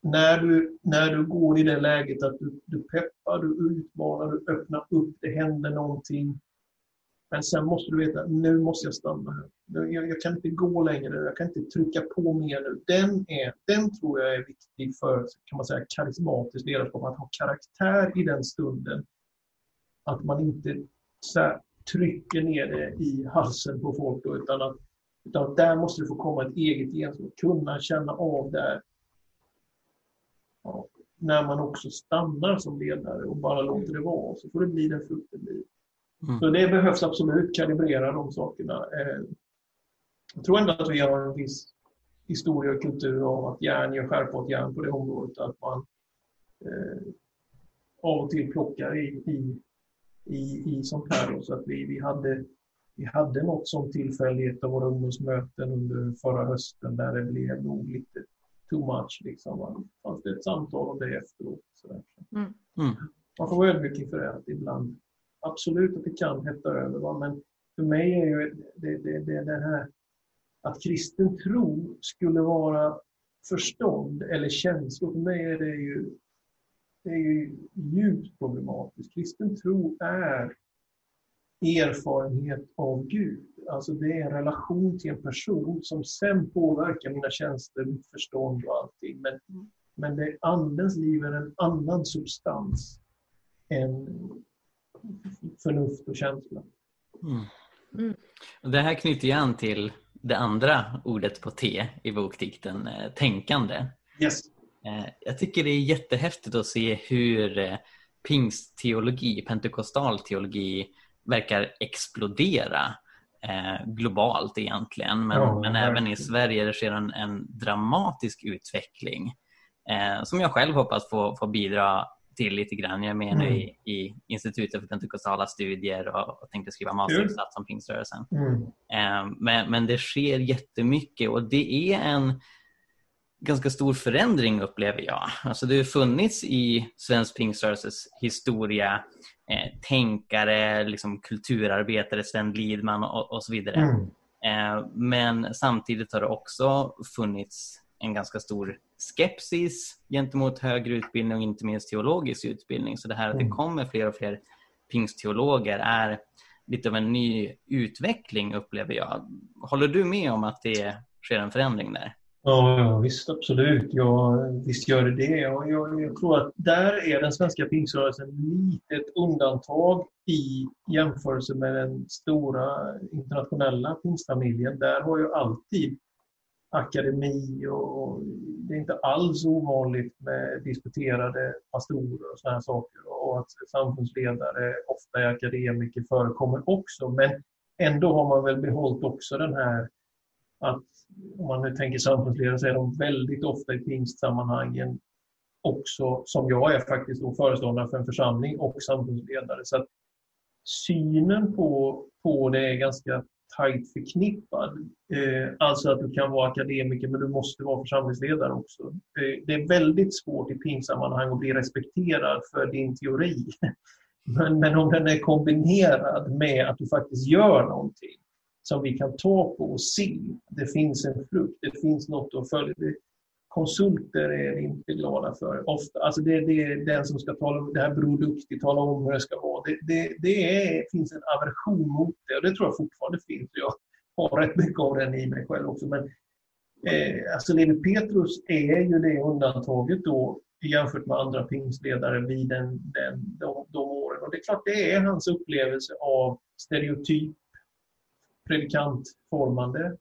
när du, när du går i det läget att du, du peppar, du utmanar, du öppnar upp, det händer någonting. Men sen måste du veta, nu måste jag stanna här. Jag, jag, kan inte gå längre, jag kan inte trycka på mer nu. Den, är, den tror jag är viktig för kan man säga, karismatiskt ledarskap, att ha karaktär i den stunden. Att man inte så trycker ner det i halsen på folk, då, utan att utan där måste det få komma ett eget gensvar, kunna känna av där. När man också stannar som ledare och bara låter det vara, så får det bli den frukt det blir. Mm. Så det behövs absolut kalibrera de sakerna. Eh, jag tror ändå att vi har en viss historia och kultur av att järn gör skärpa åt järn på det området. Att man eh, av och till plockar i, i, i, i sånt här. Då, så att vi, vi, hade, vi hade något som ett av våra ungdomsmöten under förra hösten där det blev nog lite too much. Liksom. Man fanns det ett samtal om det efteråt. Så mm. Mm. Man får vara ödmjuk inför det att ibland absolut att det kan hetta över. Va? Men för mig är ju det, det, det, det här att kristen tro skulle vara förstånd eller känslor. För mig är det ju, det är ju djupt problematiskt. Kristen tro är erfarenhet av Gud. Alltså det är en relation till en person som sen påverkar mina känslor, mitt förstånd och allting. Men, men det, andens liv är en annan substans än förnuft och känsla. Mm. Mm. Det här knyter ju an till det andra ordet på T i bokdikten, eh, tänkande. Yes. Eh, jag tycker det är jättehäftigt att se hur eh, pingstteologi, pentekostal teologi verkar explodera globalt egentligen. Men, ja, men även i Sverige det sker en, en dramatisk utveckling som jag själv hoppas få, få bidra till lite grann. Jag är med nu mm. i, i Institutet för pentekostala studier och, och tänkte skriva masteruppsats om pingströrelsen. Mm. Um, men, men det sker jättemycket och det är en ganska stor förändring upplever jag. Alltså det har funnits i svensk pingströrelses historia eh, tänkare, liksom kulturarbetare, Sven Lidman och, och så vidare. Mm. Eh, men samtidigt har det också funnits en ganska stor skepsis gentemot högre utbildning och inte minst teologisk utbildning. Så det här att det mm. kommer fler och fler pingstteologer är lite av en ny utveckling upplever jag. Håller du med om att det sker en förändring där? Ja, ja visst absolut. Ja, visst gör det det. Jag, jag, jag tror att där är den svenska pingströrelsen lite ett undantag i jämförelse med den stora internationella pingstfamiljen. Där har ju alltid akademi och det är inte alls ovanligt med disputerade pastorer och sådana saker och att samfundsledare ofta är akademiker förekommer också men ändå har man väl behållit också den här att om man nu tänker samfundsledare så är de väldigt ofta i pingstsammanhangen också, som jag är faktiskt då föreståndare för en församling och samfundsledare. Så att synen på, på det är ganska tajt förknippad. Eh, alltså att du kan vara akademiker men du måste vara församlingsledare också. Eh, det är väldigt svårt i pingsammanhang att bli respekterad för din teori. Men, men om den är kombinerad med att du faktiskt gör någonting som vi kan ta på och se. Det finns en frukt, det finns något att följa. Konsulter är inte glada för ofta. Alltså det, det är den som ska tala om det här Bror Duktig, tala om hur det ska vara. Det, det, det är, finns en aversion mot det och det tror jag fortfarande finns. Jag har rätt mycket av den i mig själv också. Men, eh, alltså Levi Petrus är ju det undantaget då jämfört med andra pingstledare vid den, den, de, de åren. Och det är klart, det är hans upplevelse av stereotyp predikantformande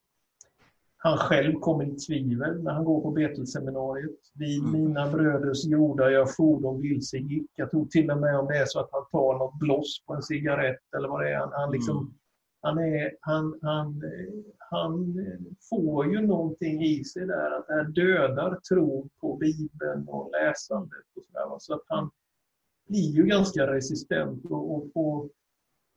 han själv kommer i tvivel när han går på Betelseminariet. Vid mm. mina bröders jordar jag fordon vilse gick. Jag tror till och med om det är så att han tar något bloss på en cigarett eller vad det är. Han, han liksom, mm. han, är, han, han, han får ju någonting i sig där, att det här dödar tron på Bibeln och läsandet. Och så, där, så att han blir ju ganska resistent. Och, och, och,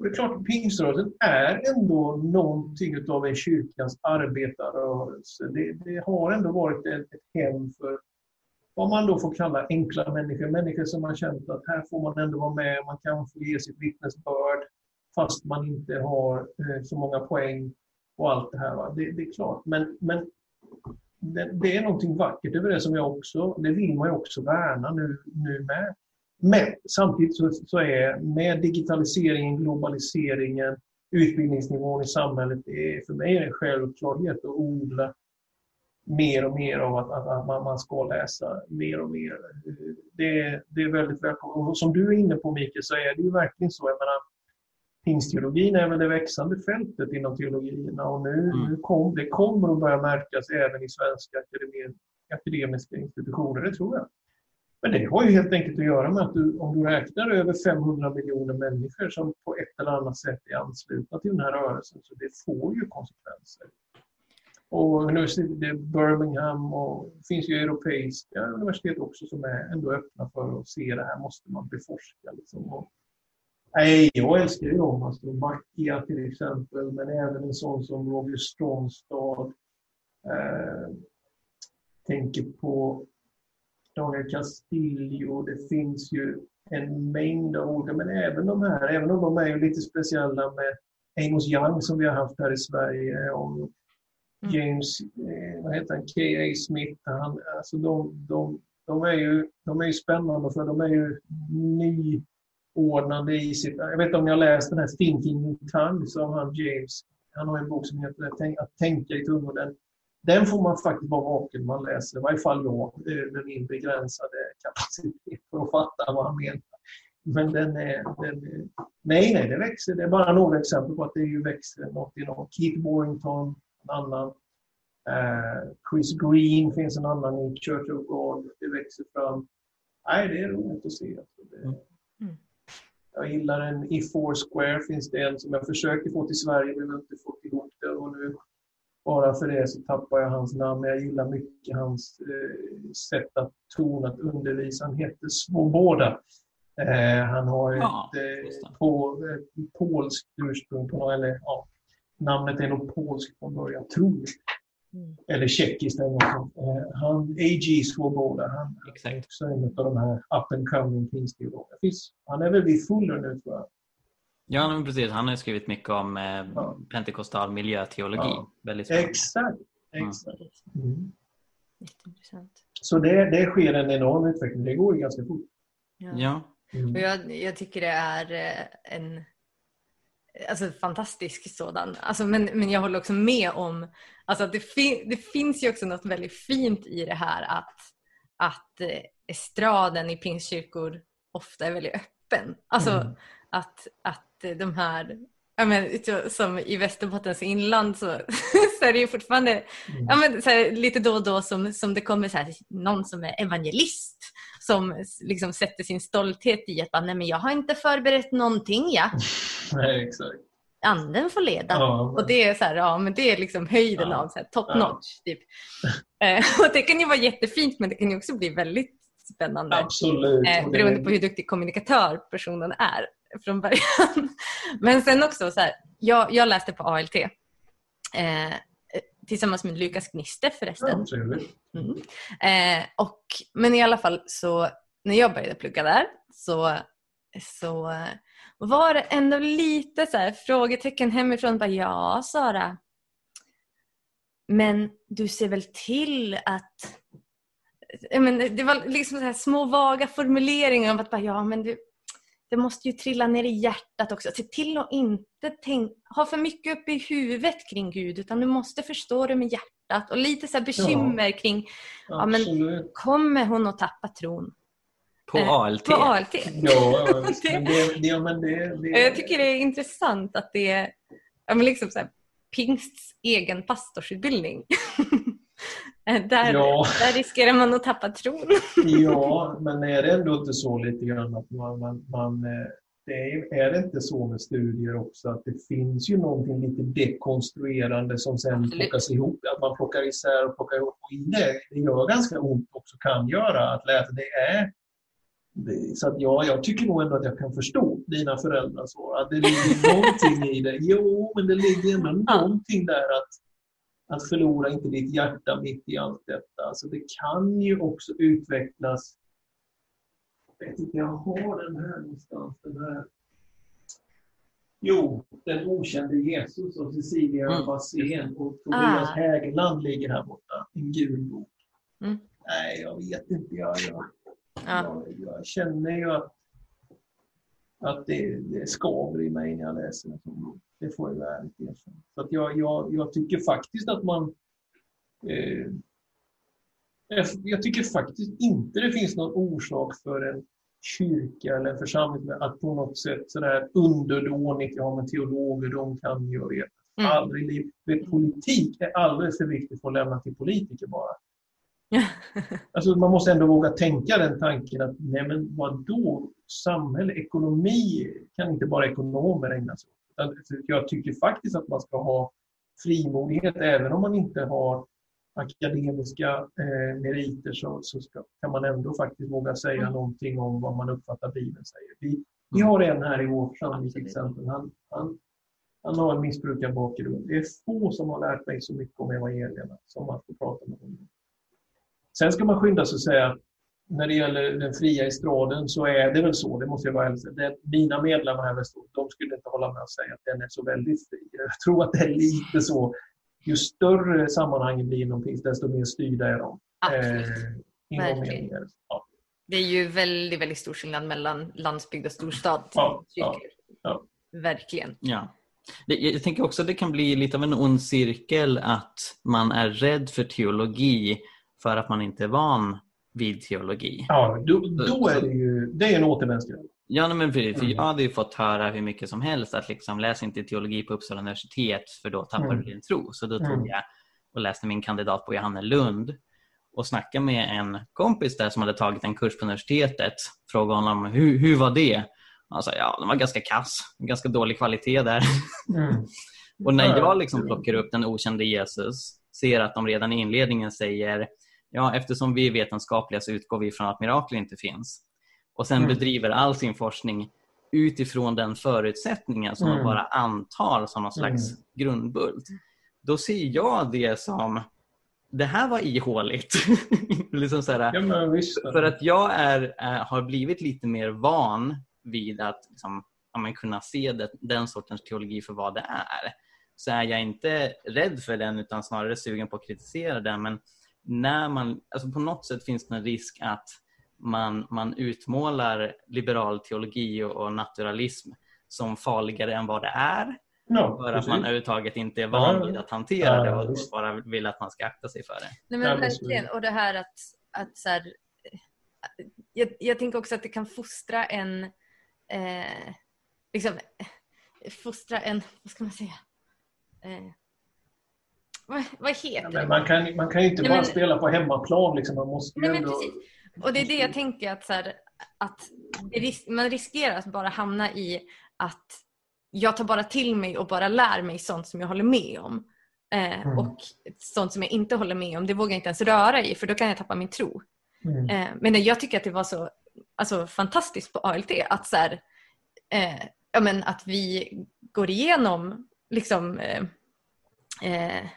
och det är klart, pingströrelsen är ändå någonting av en kyrkans arbetarrörelse. Det, det har ändå varit ett, ett hem för vad man då får kalla enkla människor. Människor som har känt att här får man ändå vara med, man kan få ge sitt vittnesbörd fast man inte har eh, så många poäng och allt det här. Det, det, är klart, men, men det, det, är någonting vackert över det som jag också, det vill man ju också värna nu, nu med. Men samtidigt så, så är med digitaliseringen, globaliseringen, utbildningsnivån i samhället, är för mig en självklarhet att odla mer och mer av att, att, att man, man, ska läsa mer och mer. Det, det är väldigt välkommet. Och som du är inne på Mikael så är det ju verkligen så. Jag menar, Pingstteologin är väl det växande fältet inom teologierna och nu, mm. nu kom, det kommer att börja märkas även i svenska akademiska institutioner, det tror jag. Men det har ju helt enkelt att göra med att du, om du räknar över 500 miljoner människor som på ett eller annat sätt är anslutna till den här rörelsen, så det får ju konsekvenser. Och universitetet Birmingham och det finns ju europeiska universitet också som är ändå öppna för att se det här måste man beforska. Liksom. Och, nej, jag älskar ju dem, alltså Backia till exempel, men även en sån som Roger Stronstad Eh, tänker på Daniel Castillo, det finns ju en mängd av olika, men även de här, även om de är lite speciella med Amos Young som vi har haft här i Sverige, och Mm. James, eh, vad heter han, K.A. Smith, han, alltså de, de, de, är ju, de är ju spännande för de är ju nyordnade i sitt... Jag vet inte om ni har läst den här Thinking in Tongues av han James. Han har en bok som heter Att tänka i tungor. Den, den får man faktiskt vara vaken när man läser, i varje fall jag med min begränsade kapacitet för att fatta vad han menar. Men den är, den är, nej, nej, det växer. Det är bara några exempel på att det ju växer något inom Keith Warrington, en annan. Eh, Chris Green finns en annan i Church of God. Det växer fram. Nej, det är roligt att se. Alltså det, mm. mm. Jag gillar en i Foursquare finns det en som jag försökte få till Sverige men inte fått ihop det. Och nu, bara för det så tappar jag hans namn. Men jag gillar mycket hans eh, sätt att tona, att undervisa. Han heter Svoboda. Eh, han har ja, ett, eh, på, ett polskt ursprung, på, eller ja, namnet är nog polskt från början, tror jag. Mm. Eller tjeckiskt eller något. Eh, han, A.G. Swoboda, han är också en av de här up and coming pingstteologerna. Han är väl vid fuller nu tror jag. Ja, men precis. Han har skrivit mycket om eh, ja. pentekostal miljöteologi. Ja. Väldigt Exakt. Exakt. Mm. Mm. Så det, det sker en enorm utveckling. Det går ju ganska fort. Ja. ja. Mm. Och jag, jag tycker det är eh, en alltså, fantastisk sådan. Alltså, men, men jag håller också med om alltså, att det, fi det finns ju också något väldigt fint i det här att, att eh, estraden i pingstkyrkor ofta är väldigt öppen. Alltså mm. att, att de här Ja, men, som i Västerbottens inland så, så är det ju fortfarande mm. ja, men, här, lite då och då som, som det kommer så här, någon som är evangelist som liksom sätter sin stolthet i att Nej, men jag har inte förberett någonting. Ja. Nej, exakt. Anden får leda. Ja, och det är, så här, ja, men det är liksom höjden ja. av så här, top notch. Typ. Eh, och det kan ju vara jättefint men det kan ju också bli väldigt spännande. Absolut. Eh, beroende på hur duktig kommunikatör personen är från början. Men sen också så här, jag, jag läste på ALT eh, tillsammans med Lukas Gnister förresten. Ja, mm. eh, och, men i alla fall så när jag började plugga där så, så var det ändå lite så här, frågetecken hemifrån. Bara, ja Sara, men du ser väl till att men det var liksom så små vaga formuleringar om att bara, ja, men du, det måste ju trilla ner i hjärtat också. Se till att inte tänk, ha för mycket uppe i huvudet kring Gud utan du måste förstå det med hjärtat och lite så bekymmer ja, kring ja, men, kommer hon att tappa tron? På eh, ALT? På ALT. Ja, men det, det, men det, det, Jag tycker det är intressant att det är ja, men liksom så här, pingsts egen pastorsutbildning. Där, ja. där riskerar man att tappa tron. ja, men är det ändå inte så lite grann att man, man, man, eh, det är, är det inte så med studier också att det finns ju någonting lite dekonstruerande som sen Absolut. plockas ihop, att man plockar isär och plockar ihop. Och det, det gör ganska ont också, kan göra, att läsa. Det är det, så att ja, jag tycker nog ändå att jag kan förstå dina föräldrar så. Att det ligger någonting i det. Jo, men det ligger ändå någonting där att, att förlora inte ditt hjärta mitt i allt detta. Alltså det kan ju också utvecklas jag vet inte, jag har den här någonstans. Den här. Jo, Den okände Jesus av Cecilia Mm. Bassén och Tobias Ah. Hägerland ligger här borta. En gul bok. Mm. Nej, jag vet inte. Jag, jag, Ja. jag, jag känner ju att, att det, det skaver i mig när jag läser en sån bok. Det får jag ärligt erkänna. Så att jag, jag, jag tycker faktiskt att man eh, jag- tycker faktiskt inte det finns någon orsak för en kyrka eller en församling att på något sätt sådär underdånigt, ja men teologer de kan ju och vet. Mm. Aldrig liv. Politik är alldeles för viktigt för att lämna till politiker bara. Alltså man måste ändå våga tänka den tanken att nej men vadå, samhälle, ekonomi kan inte bara ekonomer ägna sig åt. Utan Jag tycker faktiskt att man ska ha frimodighet även om man inte har akademiska eh, meriter så, så ska, kan man ändå faktiskt våga säga Mm. någonting om vad man uppfattar Bibeln säger. Vi, vi har en här i vår församling till exempel. Han, han, han har en missbrukarbakgrund. Det är få som har lärt mig så mycket om evangelierna som att få prata med honom. Sen ska man skynda sig att säga att när det gäller den fria estraden så är det väl så, det måste jag vara ärlig Mina medlemmar här västerut, de skulle inte hålla med och säga att den är så väldigt fri. Jag tror att det är lite så. Ju större sammanhangen blir inom pingst, desto mer styrda är de. Absolut. Eh. Ja. Det är ju väldigt, väldigt stor skillnad mellan landsbygd och storstad. Ja, ja, ja. Verkligen. Ja. Jag tänker också att det kan bli lite av en ond cirkel att man är rädd för teologi för att man inte är van vid teologi. Ja, då, då är det ju det är en återvändsgränd. Ja, men för, för Mm. jag hade ju fått höra hur mycket som helst att liksom, läs inte teologi på Uppsala universitet för då tappar Mm. du din tro. Så då Mm. tog jag och läste min kandidat på Johannelund och snackade med en kompis där som hade tagit en kurs på universitetet. Frågade honom hur, hur var det? Han sa ja, den var ganska kass, ganska dålig kvalitet där. Mm. Och när Ja, jag liksom plockar upp den okände Jesus, ser att de redan i inledningen säger ja, eftersom vi är vetenskapliga så utgår vi från att mirakler inte finns. Och sen Mm. bedriver all sin forskning utifrån den förutsättningen som Mm. de bara antar som någon slags Mm. grundbult. Då ser jag det som det här var ihåligt. liksom så här, Ja, visst. för att jag är, är, har blivit lite mer van vid att liksom, ja, kunna se det, den sortens teologi för vad det är. Så är jag inte rädd för den utan snarare sugen på att kritisera den. Men när man, alltså på något sätt finns det en risk att man, man utmålar liberal teologi och, naturalism som farligare än vad det är. ja, För att precis. man överhuvudtaget inte är van vid att hantera Ja, det och visst. bara vill att man ska akta sig för det. Nej, men verkligen. Och det här att, att så här, jag, jag tänker också att det kan fostra en eh, liksom fostra en, vad ska man säga? Eh, vad, vad heter Ja, det? man, kan, man kan ju inte Nej, bara men- spela på hemmaplan. Liksom. Man måste ju Nej, ändå... precis. Och det är det jag tänker att, så här, att ris- man riskerar att bara hamna i att jag tar bara till mig och bara lär mig sånt som jag håller med om. Eh, Mm. Och sånt som jag inte håller med om, det vågar jag inte ens röra i för då kan jag tappa min tro. Mm. Eh, men jag tycker att det var så alltså, fantastiskt på ALT att, så här, eh, ja, men att vi går igenom liksom, eh, eh, det heter,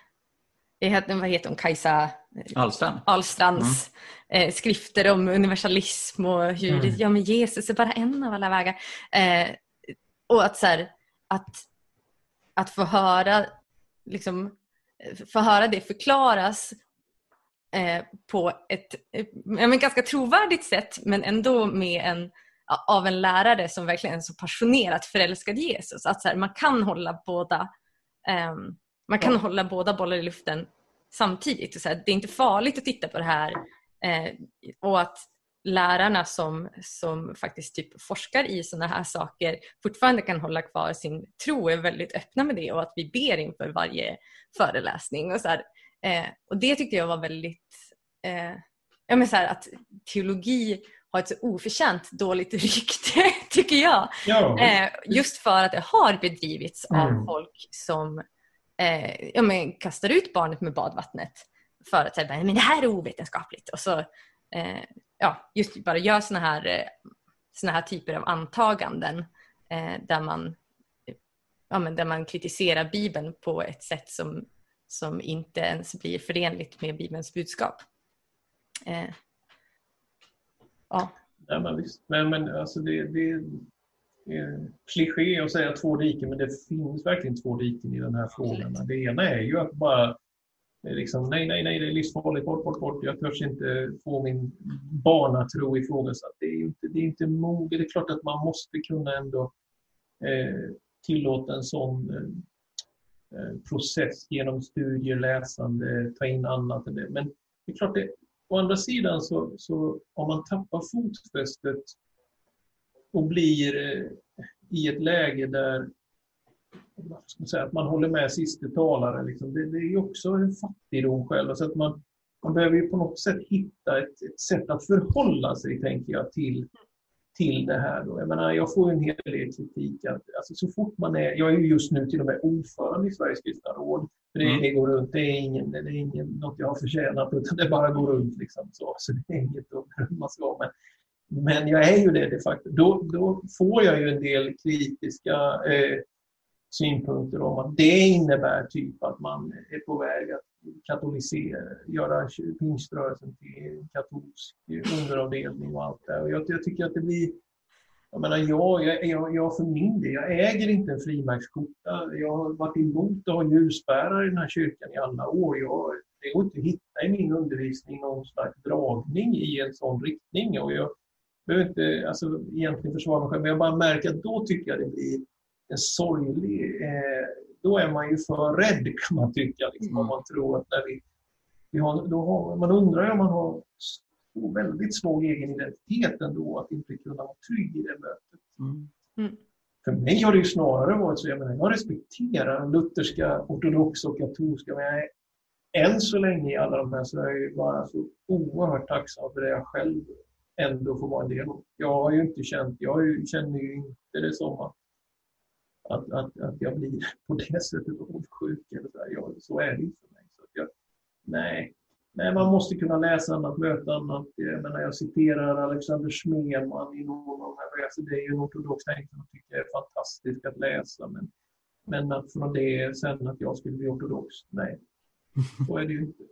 vad heter hon, Kajsa Ahlstrand? Ahlstrands eh, skrifter om universalism och hur Mm. ja, men Jesus är bara en av alla vägar. Eh, och att, så här, att, att få höra liksom, eh, få höra det förklaras eh, på ett eh, ja, men ganska trovärdigt sätt men ändå med en, av en lärare som verkligen är så passionerat förälskad i Jesus. Att så här, man kan hålla båda ehm, man kan Ja. hålla båda bollar i luften samtidigt. Och så här, det är inte farligt att titta på det här eh, och att lärarna som, som faktiskt typ forskar i sådana här saker fortfarande kan hålla kvar sin tro är väldigt öppna med det och att vi ber inför varje föreläsning. Och, så här, eh, och det tyckte jag var väldigt eh, ja, men så här, att teologi har ett så oförtjänt dåligt rykte tycker jag. Ja, Eh, just för att det har bedrivits av Mm. folk som eh, ja, men, kastar ut barnet med badvattnet för att säga men det här är ovetenskapligt. Och så eh, ja, just bara gör såna här, eh, såna här typer av antaganden eh, där, man, ja, men där man kritiserar Bibeln på ett sätt som, som inte ens blir förenligt med Bibelns budskap. Eh, ja, Ja, men visst. Men, men alltså det, det kliché att säga två riken, men det finns verkligen två riken i den här frågan. Det ena är ju att bara eh, liksom, nej, nej, nej, det är livsfarligt, bort, bort, bort. Jag törs inte få min barnatro ifrågasatt. Det är inte, det är inte moget. Det är klart att man måste kunna ändå eh, tillåta en sån eh, eh, process genom studier, läsande, ta in annat än det. Men det är klart, det, å andra sidan så, så om man tappar fotfästet och blir eh, i ett läge där ska man, säga, att man håller med siste talare, liksom, det, det är ju också en fattigdom själv. Så att man, man behöver ju på något sätt hitta ett, ett sätt att förhålla sig, tänker jag, till, till det här. Då. Jag, menar, jag får en hel del kritik. Att, alltså, så fort man är, jag är ju just nu till och med ordförande i Sveriges kristna råd. För det, Mm. det går runt, det är, ingen, det är ingen, något jag har förtjänat, utan det bara går runt. Liksom, så, så det är inget att sig av. Men, men jag är ju det de facto. Då, då får jag ju en del kritiska eh, synpunkter om att det innebär typ att man är på väg att katolisera, göra pingströrelsen till en katolsk underavdelning och allt det. Och jag, jag tycker att det blir jag menar, jag, jag, jag, jag för min del, jag äger inte en frimärksskjorta. Jag har varit emot att ha ljusbärare i den här kyrkan i alla år. Jag, det går inte att hitta i min undervisning någon slags dragning i en sån riktning. Och jag behöver inte alltså, egentligen försvara mig själv, men jag bara märker att då tycker jag det blir en sorglig... Eh, då är man ju för rädd kan man tycka, liksom, Mm. om man tror att när vi, vi har, då har, man undrar ju om man har väldigt svag egen identitet ändå, att inte kunna vara trygg i det mötet. Mm. För mig har det ju snarare varit så, jag, menar, jag respekterar lutherska, ortodoxa och katolska, men jag är, än så länge i alla de här så är jag ju bara så oerhört tacksam för det jag själv ändå får vara en del av. Jag har ju inte känt, jag känner ju inte det som att, att, att, att jag blir på det sättet avundsjuk. Eller så, jag, så är det inte för mig. Så jag, nej. nej, man måste kunna läsa annat, möta annat. Jag, menar, jag citerar Alexander Smeman i någon av de här alltså, Det är ju en ortodox tänkare som tycker är fantastisk att läsa. Men, men att från det sen att jag skulle bli ortodox, nej. Så är det ju inte.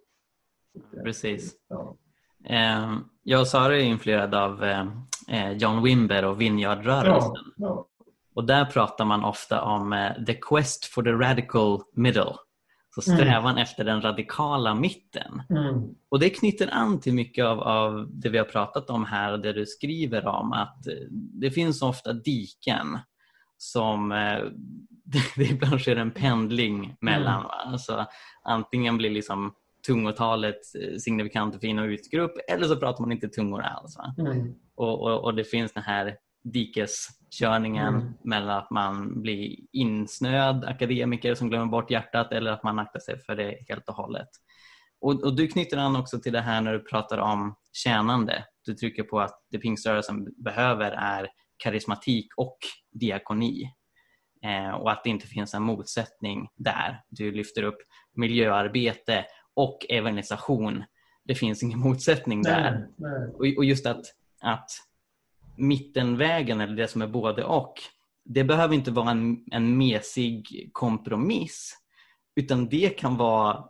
Precis. Ja. Eh, jag och Sara är influerad av eh, eh, John Wimber och Vineyardrörelsen. Ja, ja. Och där pratar man ofta om the quest for the radical middle. Så Mm. strävan efter den radikala mitten. Mm. Och det knyter an till mycket av, av det vi har pratat om här och det du skriver om. Att det finns ofta diken som det ibland sker en pendling mellan. Mm. Alltså, antingen blir liksom tungotalet eh, signifikant för in och utgrupp eller så pratar man inte tungor alls. Mm. Och, och, och det finns den här dikeskörningen Mm. mellan att man blir insnöad akademiker som glömmer bort hjärtat eller att man aktar sig för det helt och hållet. Och, och du knyter an också till det här när du pratar om tjänande. Du trycker på att det pingströrelsen behöver är karismatik och diakoni. Eh, och att det inte finns en motsättning där. Du lyfter upp miljöarbete och evangelisation. Det finns ingen motsättning där. Nej, nej. Och, just att, att mittenvägen, eller det som är både och, det behöver inte vara en, en mesig kompromiss. Utan det kan vara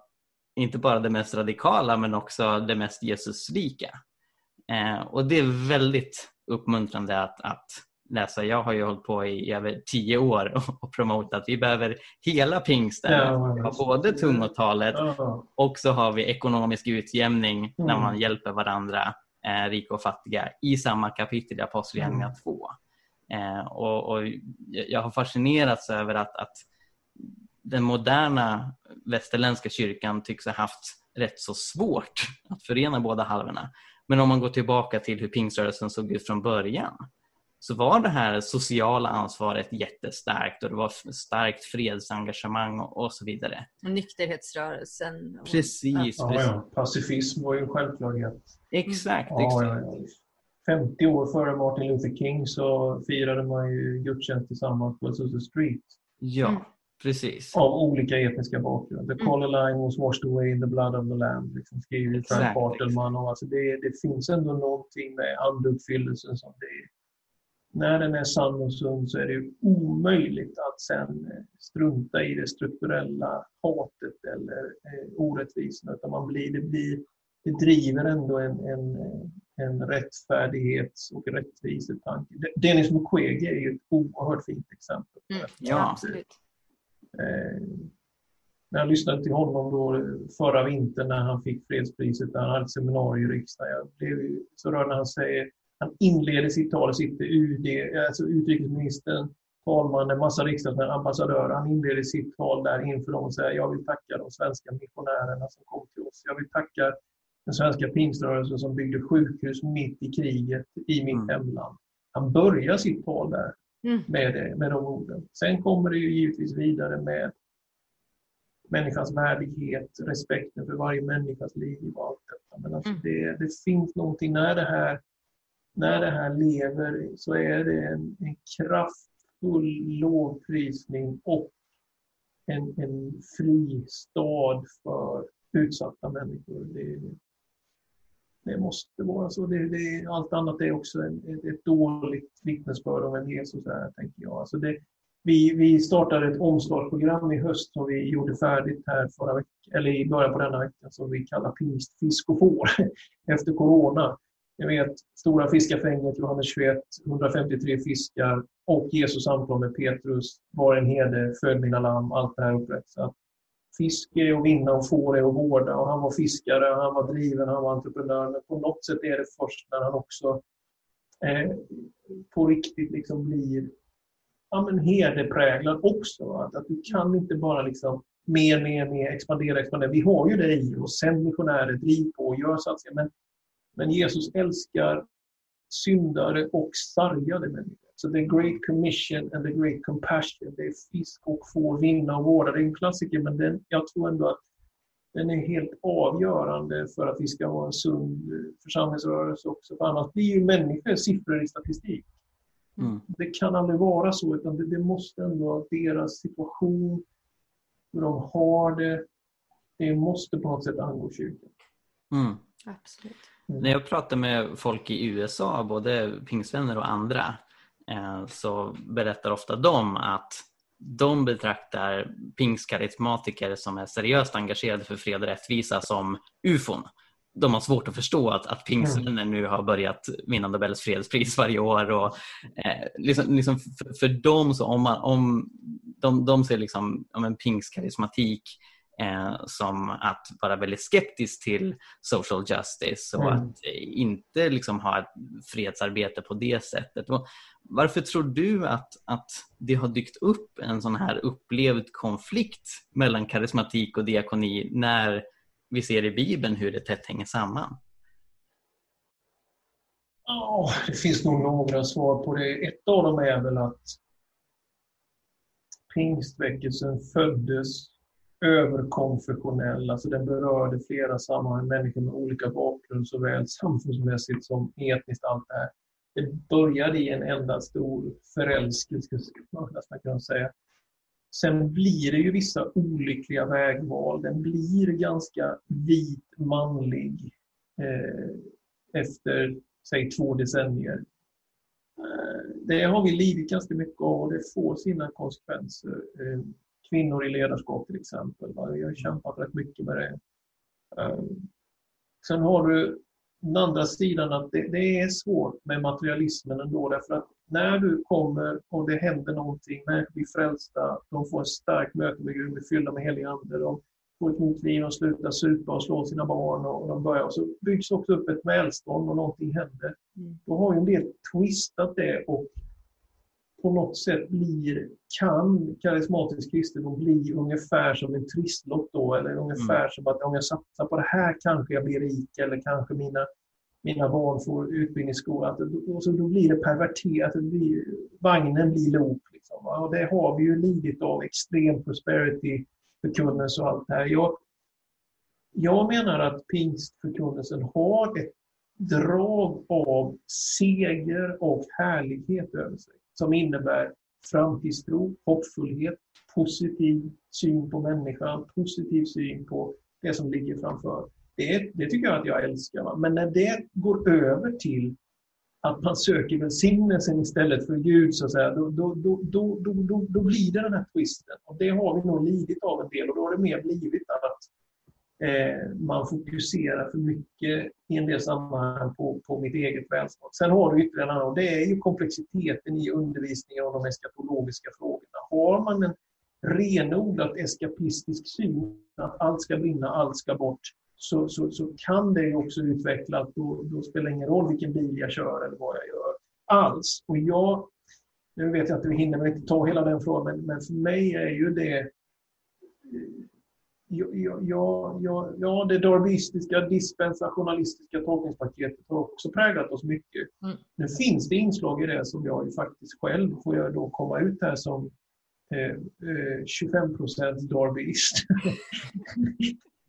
inte bara det mest radikala men också det mest Jesuslika. Eh, och det är väldigt uppmuntrande att, att läsa. Jag har ju hållit på i över tio år och, promotat. Vi behöver hela pingsten. Ja, har både tungotalet Ja, och så har vi ekonomisk utjämning när Mm. man hjälper varandra, eh, rika och fattiga, i samma kapitel i Apostlagärningarna Mm. 2. Eh, och, och jag har fascinerats över att, att den moderna västerländska kyrkan tycks ha haft rätt så svårt att förena båda halvorna. Men om man går tillbaka till hur pingströrelsen såg ut från början så var det här sociala ansvaret jättestarkt och det var starkt fredsengagemang och, så vidare. Nykterhetsrörelsen. och- Precis, ja, precis. ja. Pacifism var ju en självklarhet. Exakt, Ja, exakt. ja, ja. 50 år före Martin Luther King så firade man ju gudstjänst tillsammans på Azusa Street. Ja, Mm. precis. Av olika etniska bakgrunder. The Mm. color line was washed away in the blood of the lamb. Liksom skriver Frank Bartelman. Och alltså det, det finns ändå någonting med andeuppfyllelsen som det är. När den är sann och sund så är det omöjligt att sen eh, strunta i det strukturella hatet eller eh, orättvisorna. Utan man blir, det, blir, det driver ändå en, en, en rättfärdighets och rättvisetanke. De- Dennis Mukwege är ju ett oerhört fint exempel. Mm. Ja. absolut. Eh, när jag lyssnade till honom då förra vintern när han fick fredspriset, när han hade ett seminarium i riksdagen, jag blev så rörd när han säger, han inleder sitt tal, sitter UD, alltså utrikesministern, talmannen, massa riksdagsmän, ambassadörer, han inleder sitt tal där inför dem och säger, jag vill tacka de svenska missionärerna som kom till oss. Jag vill tacka den svenska pingströrelsen som byggde sjukhus mitt i kriget i mitt Mm. hemland. Han börjar sitt tal där Mm. med, det, med de orden. Sen kommer det ju givetvis vidare med människans värdighet, respekten för varje människas liv och allt detta. Men alltså Mm. det, det finns någonting, när det här, när det här lever så är det en, en kraftfull lovprisning och en, en fristad för utsatta människor. Det, det måste vara så. Det, det, allt annat är också en, ett, ett dåligt vittnesbörd om vem Jesus är, tänker jag. Alltså det, vi, vi startade ett omstartsprogram i höst som vi gjorde färdigt här förra veck- eller i början på denna veckan som vi kallar Pingst, fisk och får efter Corona. Jag vet, stora fiskafänget, Johannes 21, 153 fiskar och Jesus samtal med Petrus, var en herde, föd mina lamm, allt det här upprättat. Fisk är att vinna och får är att vårda och han var fiskare, han var driven, han var entreprenör. Men på något sätt är det först när han också eh, på riktigt liksom blir ja, men herdepräglad också. Att, att du kan inte bara liksom mer, mer, mer, expandera, expandera. Vi har ju det i oss, sänd missionärer, driv på, gör satsningar. Men, men Jesus älskar syndare och sargade människor. Så the great commission and the great compassion, det är fisk och får vinna och vårda. Det är en klassiker, men den, jag tror ändå att den är helt avgörande för att vi ska vara en sund församlingsrörelse också. För annars blir ju människor siffror i statistik. Mm. Det kan aldrig vara så, utan det, det måste ändå vara deras situation, hur de har det. Det måste på något sätt angå kyrkan. Mm. Absolut. Mm. När jag pratar med folk i USA, både pingstvänner och andra, eh, så berättar ofta de att de betraktar pingstkarismatiker som är seriöst engagerade för fred och rättvisa som ufon. De har svårt att förstå att, att pingstvänner nu har börjat vinna Nobels fredspris varje år. Och, eh, liksom, liksom för, för dem, så om man, om, de, de ser liksom, om en pingstkarismatik eh, som att vara väldigt skeptisk till social justice och Mm. att eh, inte liksom ha ett fredsarbete på det sättet. Och varför tror du att, att det har dykt upp en sån här upplevd konflikt mellan karismatik och diakoni när vi ser i Bibeln hur det tätt hänger samman? Ja, det finns nog några svar på det. Ett av dem är väl att pingstväckelsen föddes överkonfessionell, alltså den berörde flera sammanhang, människor med olika bakgrund såväl samfundsmässigt som etniskt, allt det här. Det började i en enda stor förälskelse, skulle man nästan kunna säga. Sen blir det ju vissa olyckliga vägval. Den blir ganska vit, manlig eh, efter, säg två decennier. Eh, det har vi lidit ganska mycket av och det får sina konsekvenser. Eh, kvinnor i ledarskap till exempel. Vi har kämpat rätt mycket med det. Eh, sen har du den andra sidan att det, det är svårt med materialismen ändå därför att när du kommer och det händer någonting, människor blir frälsta, de får ett starkt möte med Gud, blir fyllda med helig ande, de får ett nytt liv, de slutar supa och slå sina barn och de börjar, och så byggs också upp ett välstånd och någonting händer. Mm. Då har ju en del twistat det och på något sätt blir, kan karismatisk kristendom bli ungefär som en trisslott då, eller ungefär som att om jag satsar på det här kanske jag blir rik eller kanske mina, mina barn får utbildning i skolan. Så då blir det perverterat, det blir, vagnen blir lok. Liksom. Och det har vi ju lidit av, extrem prosperity, förkunnelse och allt det här. Jag, jag menar att pingstförkunnelsen har ett drag av seger och härlighet över sig som innebär framtidstro, hoppfullhet, positiv syn på människan, positiv syn på det som ligger framför. Det, det tycker jag att jag älskar. Va? Men när det går över till att man söker välsignelsen istället för Gud, så att säga, då, då, då, då, då, då, då blir det den här twisten. Och det har vi nog lidit av en del och då har det mer blivit att eh, man fokuserar för mycket i en del sammanhang på, på mitt eget välstånd. Sen har du ytterligare en annan, och det är ju komplexiteten i undervisningen om de eskatologiska frågorna. Har man en renodlat eskapistisk syn, att allt ska vinna, allt ska bort, så, så, så kan det också utveckla att då, då spelar det ingen roll vilken bil jag kör eller vad jag gör alls. Och jag, nu vet jag att vi hinner inte ta hela den frågan, men, men för mig är ju det Ja, ja, ja, ja, det darwistiska dispensationalistiska tolkningspaketet har också präglat oss mycket. Mm. Nu finns det inslag i det som jag ju faktiskt själv får jag då komma ut här som eh, eh, 25 procent darwist.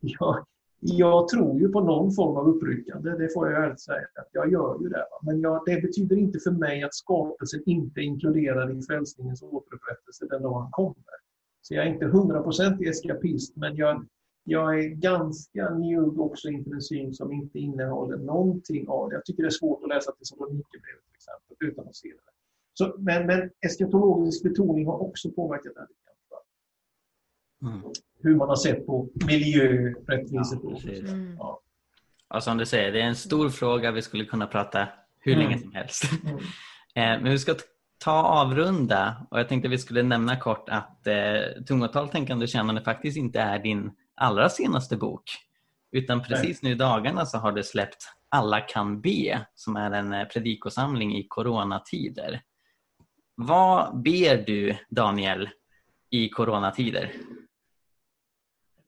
jag, jag tror ju på någon form av uppryckande, det får jag ärligt säga. Jag gör ju det. Men jag, det betyder inte för mig att skapelsen inte är inkluderad i frälsningens återupprättelse den dag han kommer. Så jag är inte hundraprocentig eskapist, men jag, jag är ganska njugg också inför en syn som inte innehåller någonting av det. Jag tycker det är svårt att läsa Thessalonikerbrevet till exempel, utan att se det. Så, men, men eskatologisk betoning har också påverkat det Mm. Hur man har sett på miljö, rättvisefrågor. Ja, mm. ja. ja, som du säger, det är en stor fråga. Vi skulle kunna prata hur mm. länge som helst. Mm. Eh, men vi ska ta avrunda och jag tänkte vi skulle nämna kort att eh, Tungotal, tänkande och kännande faktiskt inte är din allra senaste bok. Utan precis nu i dagarna så har du släppt Alla kan be som är en eh, predikosamling i coronatider. Vad ber du Daniel i coronatider?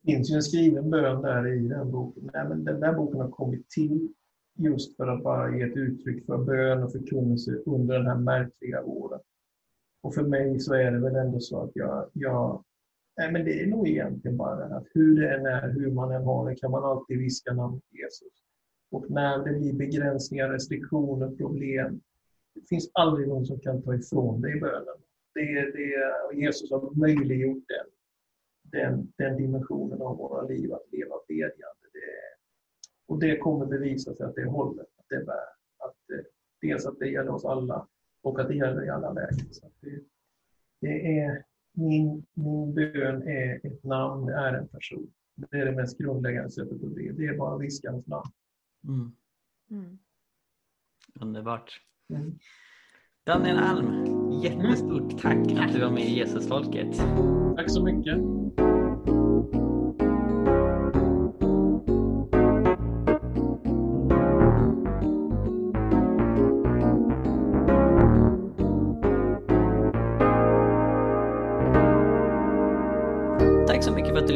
Det finns ju en skriven bön där i den boken. Nej, men den där boken har kommit till just för att bara ge ett uttryck för bön och förkunnelse under den här märkliga våren. Och för mig så är det väl ändå så att jag, jag nej men det är nog egentligen bara det att hur det än är, hur man än har det, kan man alltid viska namnet Jesus. Och när det blir begränsningar, restriktioner, problem, det finns aldrig någon som kan ta ifrån dig bönen. Det, det, Jesus har möjliggjort den, den, den dimensionen av våra liv, att leva bedjande. Det, och det kommer bevisa sig att det håller, att det bär. Att, eh, dels att det gäller oss alla och att det gäller i alla lägen. Så det, det, är, min, min bön är ett namn, det är en person. Det är det mest grundläggande sättet att be. Det är bara att viska hans namn. Mm. Mm. Underbart. Mm. Daniel Alm, jättestort tack att du var med i Jesusfolket. Tack så mycket.